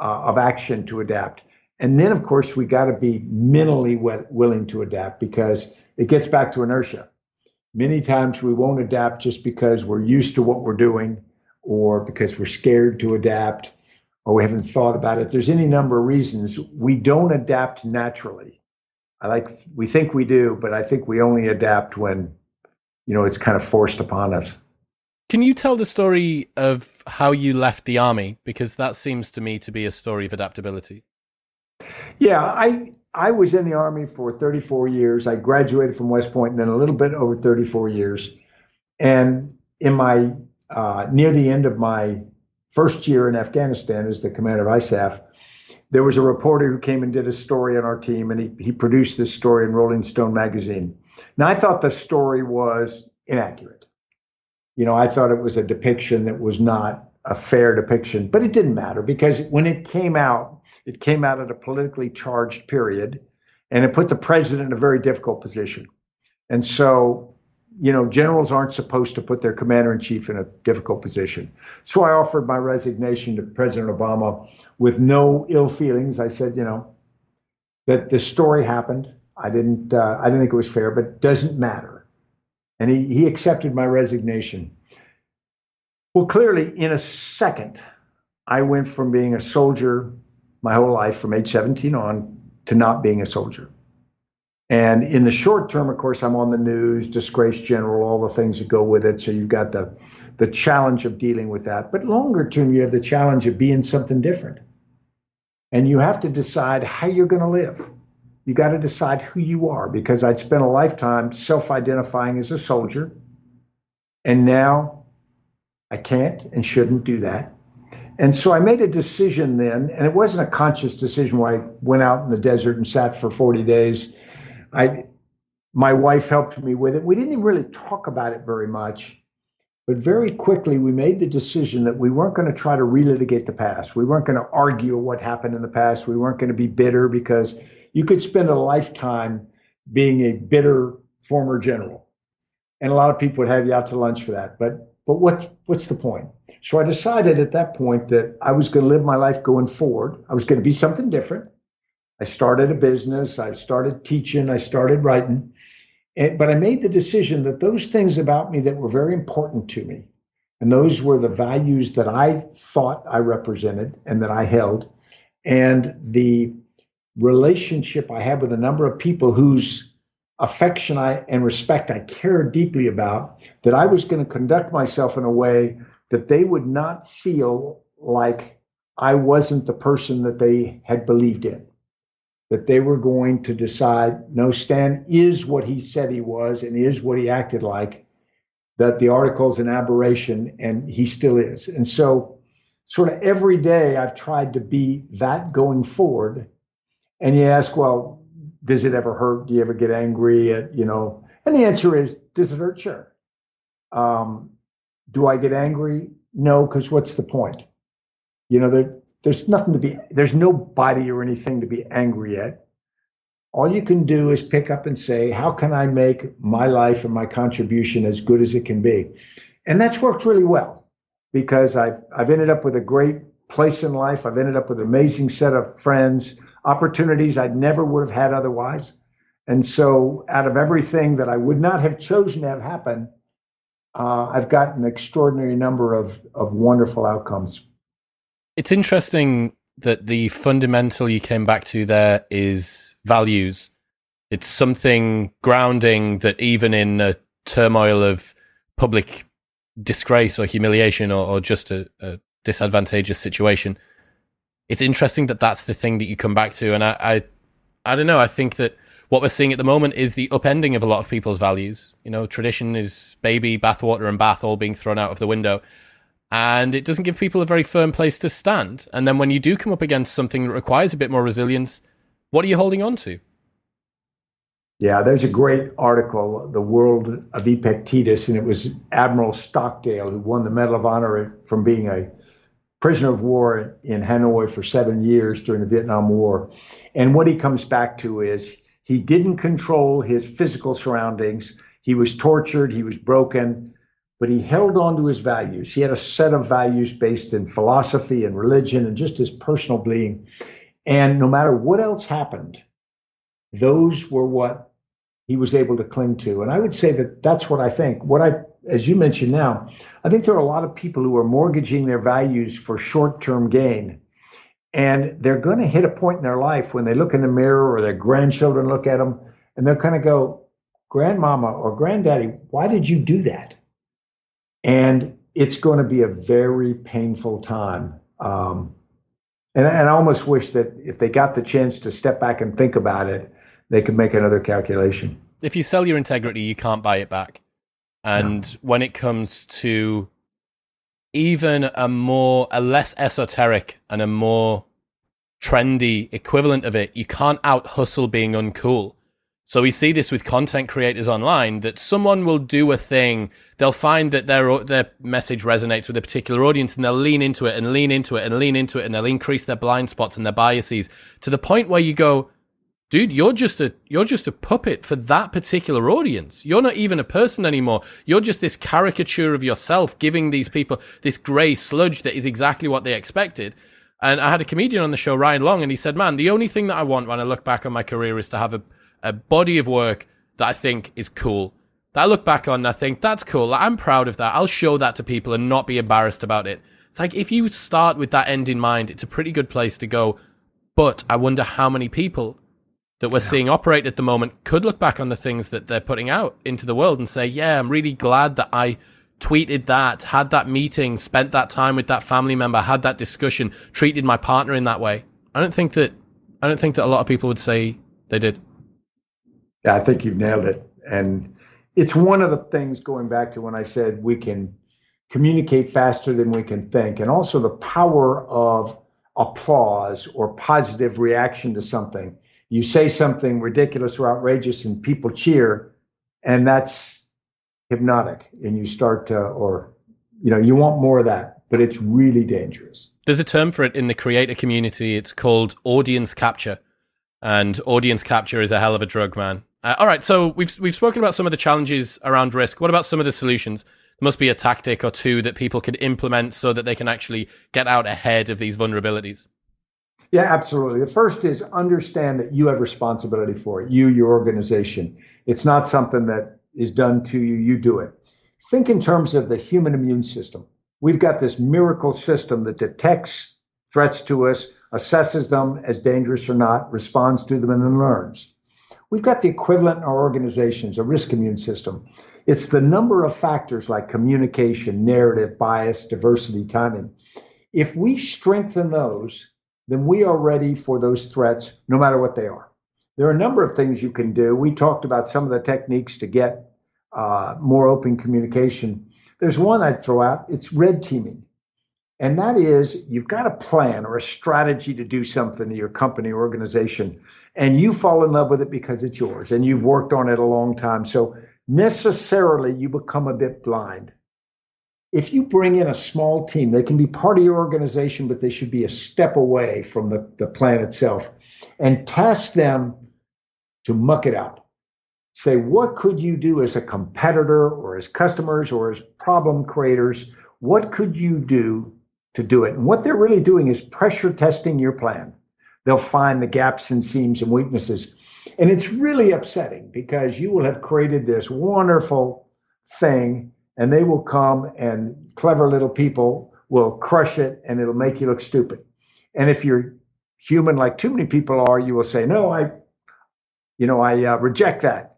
uh, of action to adapt. And then, of course, we got to be mentally willing to adapt because it gets back to inertia. Many times we won't adapt just because we're used to what we're doing or because we're scared to adapt or we haven't thought about it. There's any number of reasons we don't adapt naturally. I like we think we do, but I think we only adapt when you know it's kind of forced upon us. Can you tell the story of how you left the army? Because that seems to me to be a story of adaptability. Yeah, I I was in the army for 34 years. I graduated from West Point, and then a little bit over 34 years. And in my uh, near the end of my first year in Afghanistan as the commander of ISAF, there was a reporter who came and did a story on our team, and he he produced this story in Rolling Stone magazine. Now I thought the story was inaccurate you know, I thought it was a depiction that was not a fair depiction, but it didn't matter because when it came out, it came out at a politically charged period and it put the president in a very difficult position. And so, you know, generals aren't supposed to put their commander in chief in a difficult position. So I offered my resignation to President Obama with no ill feelings. I said, you know, that the story happened. I didn't. Uh, I didn't think it was fair, but doesn't matter. And he he accepted my resignation. Well, clearly, in a second, I went from being a soldier my whole life, from age 17 on, to not being a soldier. And in the short term, of course, I'm on the news, disgrace general, all the things that go with it. So you've got the the challenge of dealing with that. But longer term, you have the challenge of being something different. And you have to decide how you're going to live. You got to decide who you are because I'd spent a lifetime self identifying as a soldier. And now I can't and shouldn't do that. And so I made a decision then, and it wasn't a conscious decision where I went out in the desert and sat for 40 days. I, my wife helped me with it. We didn't really talk about it very much. But very quickly, we made the decision that we weren't going to try to relitigate the past. We weren't going to argue what happened in the past. We weren't going to be bitter because you could spend a lifetime being a bitter former general. And a lot of people would have you out to lunch for that. But but what what's the point? So I decided at that point that I was going to live my life going forward. I was going to be something different. I started a business. I started teaching. I started writing. And, but I made the decision that those things about me that were very important to me, and those were the values that I thought I represented and that I held, and the relationship I had with a number of people whose affection I, and respect I care deeply about, that I was going to conduct myself in a way that they would not feel like I wasn't the person that they had believed in that they were going to decide no, Stan is what he said he was and is what he acted like, that the article is an aberration and he still is. And so, sort of every day, I've tried to be that going forward. And you ask, well, does it ever hurt? Do you ever get angry at, you know? And the answer is, does it hurt? Sure. Um, do I get angry? No, because what's the point? You know, there, there's nothing to be, there's nobody or anything to be angry at. All you can do is pick up and say, how can I make my life and my contribution as good as it can be? And that's worked really well because I've, I've ended up with a great place in life. I've ended up with an amazing set of friends, opportunities I never would have had otherwise. And so, out of everything that I would not have chosen to have happen, uh, I've got an extraordinary number of, of wonderful outcomes. It's interesting that the fundamental you came back to there is values. It's something grounding that even in a turmoil of public disgrace or humiliation or, or just a, a, disadvantageous situation, it's interesting that that's the thing that you come back to. And I, I, I don't know. I think that what we're seeing at the moment is the upending of a lot of people's values. You know, tradition is baby, bathwater, and bath all being thrown out of the window and it doesn't give people a very firm place to stand. And then when you do come up against something that requires a bit more resilience, what are you holding on to? Yeah, there's a great article, The World of Epictetus, and it was Admiral Stockdale who won the Medal of Honor from being a prisoner of war in Hanoi for seven years during the Vietnam War. And what he comes back to is he didn't control his physical surroundings. He was tortured, he was broken, but he held on to his values. He had a set of values based in philosophy and religion and just his personal being. And no matter what else happened, those were what he was able to cling to. And I would say that that's what I think. What I, as you mentioned now, I think there are a lot of people who are mortgaging their values for short term gain. And they're going to hit a point in their life when they look in the mirror or their grandchildren look at them and they'll kind of go, Grandmama or Granddaddy, why did you do that? And it's going to be a very painful time. Um, and, and I almost wish that if they got the chance to step back and think about it, they could make another calculation. If you sell your integrity, you can't buy it back. And no. when it comes to even a more, a less esoteric and a more trendy equivalent of it, you can't out hustle being uncool. So we see this with content creators online that someone will do a thing, they'll find that their their message resonates with a particular audience and they'll lean into it and lean into it and lean into it and they'll increase their blind spots and their biases to the point where you go, dude, you're just a you're just a puppet for that particular audience. You're not even a person anymore. You're just this caricature of yourself giving these people this grey sludge that is exactly what they expected. And I had a comedian on the show, Ryan Long, and he said, "Man, the only thing that I want when I look back on my career is to have a a body of work that I think is cool. That I look back on and I think that's cool. I'm proud of that. I'll show that to people and not be embarrassed about it. It's like if you start with that end in mind, it's a pretty good place to go. But I wonder how many people that we're yeah. seeing operate at the moment could look back on the things that they're putting out into the world and say, yeah, I'm really glad that I tweeted that, had that meeting, spent that time with that family member, had that discussion, treated my partner in that way. I don't think that I don't think that a lot of people would say they did. I think you've nailed it. And it's one of the things going back to when I said we can communicate faster than we can think, and also the power of applause or positive reaction to something. You say something ridiculous or outrageous, and people cheer, and that's hypnotic. And you start to, or you know, you want more of that, but it's really dangerous. There's a term for it in the creator community. It's called audience capture, and audience capture is a hell of a drug, man. Uh, all right, so we've we've spoken about some of the challenges around risk. What about some of the solutions? There must be a tactic or two that people could implement so that they can actually get out ahead of these vulnerabilities. Yeah, absolutely. The first is understand that you have responsibility for it, you, your organization. It's not something that is done to you, you do it. Think in terms of the human immune system. We've got this miracle system that detects threats to us, assesses them as dangerous or not, responds to them, and then learns. We've got the equivalent in our organizations, a risk immune system. It's the number of factors like communication, narrative, bias, diversity, timing. If we strengthen those, then we are ready for those threats, no matter what they are. There are a number of things you can do. We talked about some of the techniques to get uh, more open communication. There's one I'd throw out it's red teaming. And that is, you've got a plan or a strategy to do something in your company or organization, and you fall in love with it because it's yours and you've worked on it a long time. So necessarily you become a bit blind. If you bring in a small team, they can be part of your organization, but they should be a step away from the, the plan itself and task them to muck it up. Say, what could you do as a competitor or as customers or as problem creators? What could you do to do it. And what they're really doing is pressure testing your plan. They'll find the gaps and seams and weaknesses. And it's really upsetting because you will have created this wonderful thing, and they will come and clever little people will crush it and it'll make you look stupid. And if you're human like too many people are, you will say, No, I, you know, I uh, reject that.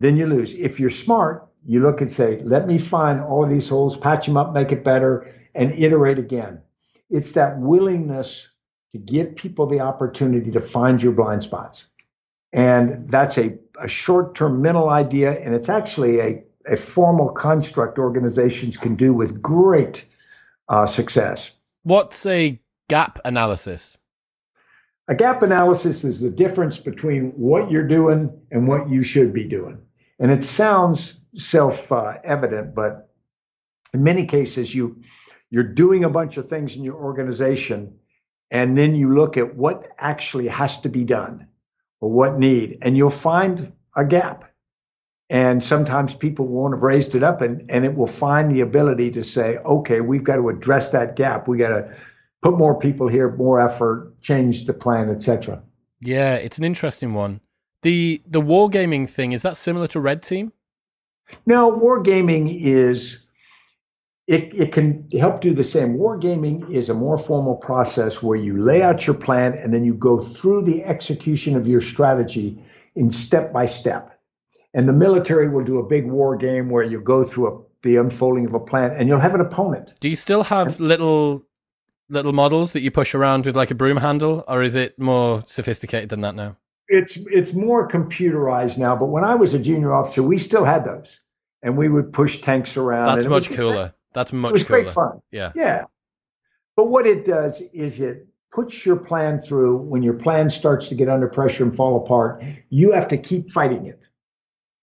Then you lose. If you're smart, you look and say, Let me find all these holes, patch them up, make it better, and iterate again. It's that willingness to give people the opportunity to find your blind spots. And that's a, a short term mental idea, and it's actually a, a formal construct organizations can do with great uh, success. What's a gap analysis? A gap analysis is the difference between what you're doing and what you should be doing. And it sounds self uh, evident, but in many cases, you you're doing a bunch of things in your organization and then you look at what actually has to be done or what need and you'll find a gap. And sometimes people won't have raised it up and, and it will find the ability to say okay we've got to address that gap. We got to put more people here more effort change the plan etc yeah it's an interesting one. The the wargaming thing is that similar to red team? No wargaming is it, it can help do the same. Wargaming is a more formal process where you lay out your plan and then you go through the execution of your strategy in step by step. And the military will do a big war game where you go through a, the unfolding of a plan and you'll have an opponent. Do you still have little little models that you push around with like a broom handle, or is it more sophisticated than that now? It's it's more computerized now, but when I was a junior officer, we still had those, and we would push tanks around. That's much cooler. That's much. It was cooler. great fun. Yeah. Yeah. But what it does is it puts your plan through when your plan starts to get under pressure and fall apart. You have to keep fighting it.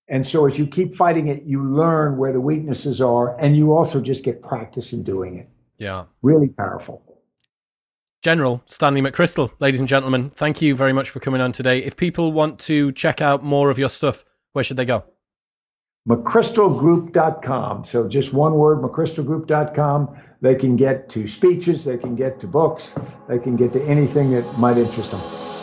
And so as you keep fighting it, you learn where the weaknesses are, and you also just get practice in doing it. Yeah. Really powerful. General Stanley McChrystal, ladies and gentlemen, thank you very much for coming on today. If people want to check out more of your stuff, where should they go? mcchrystalgroup.com. So just one word, mcchrystalgroup.com. They can get to speeches, they can get to books, they can get to anything that might interest them.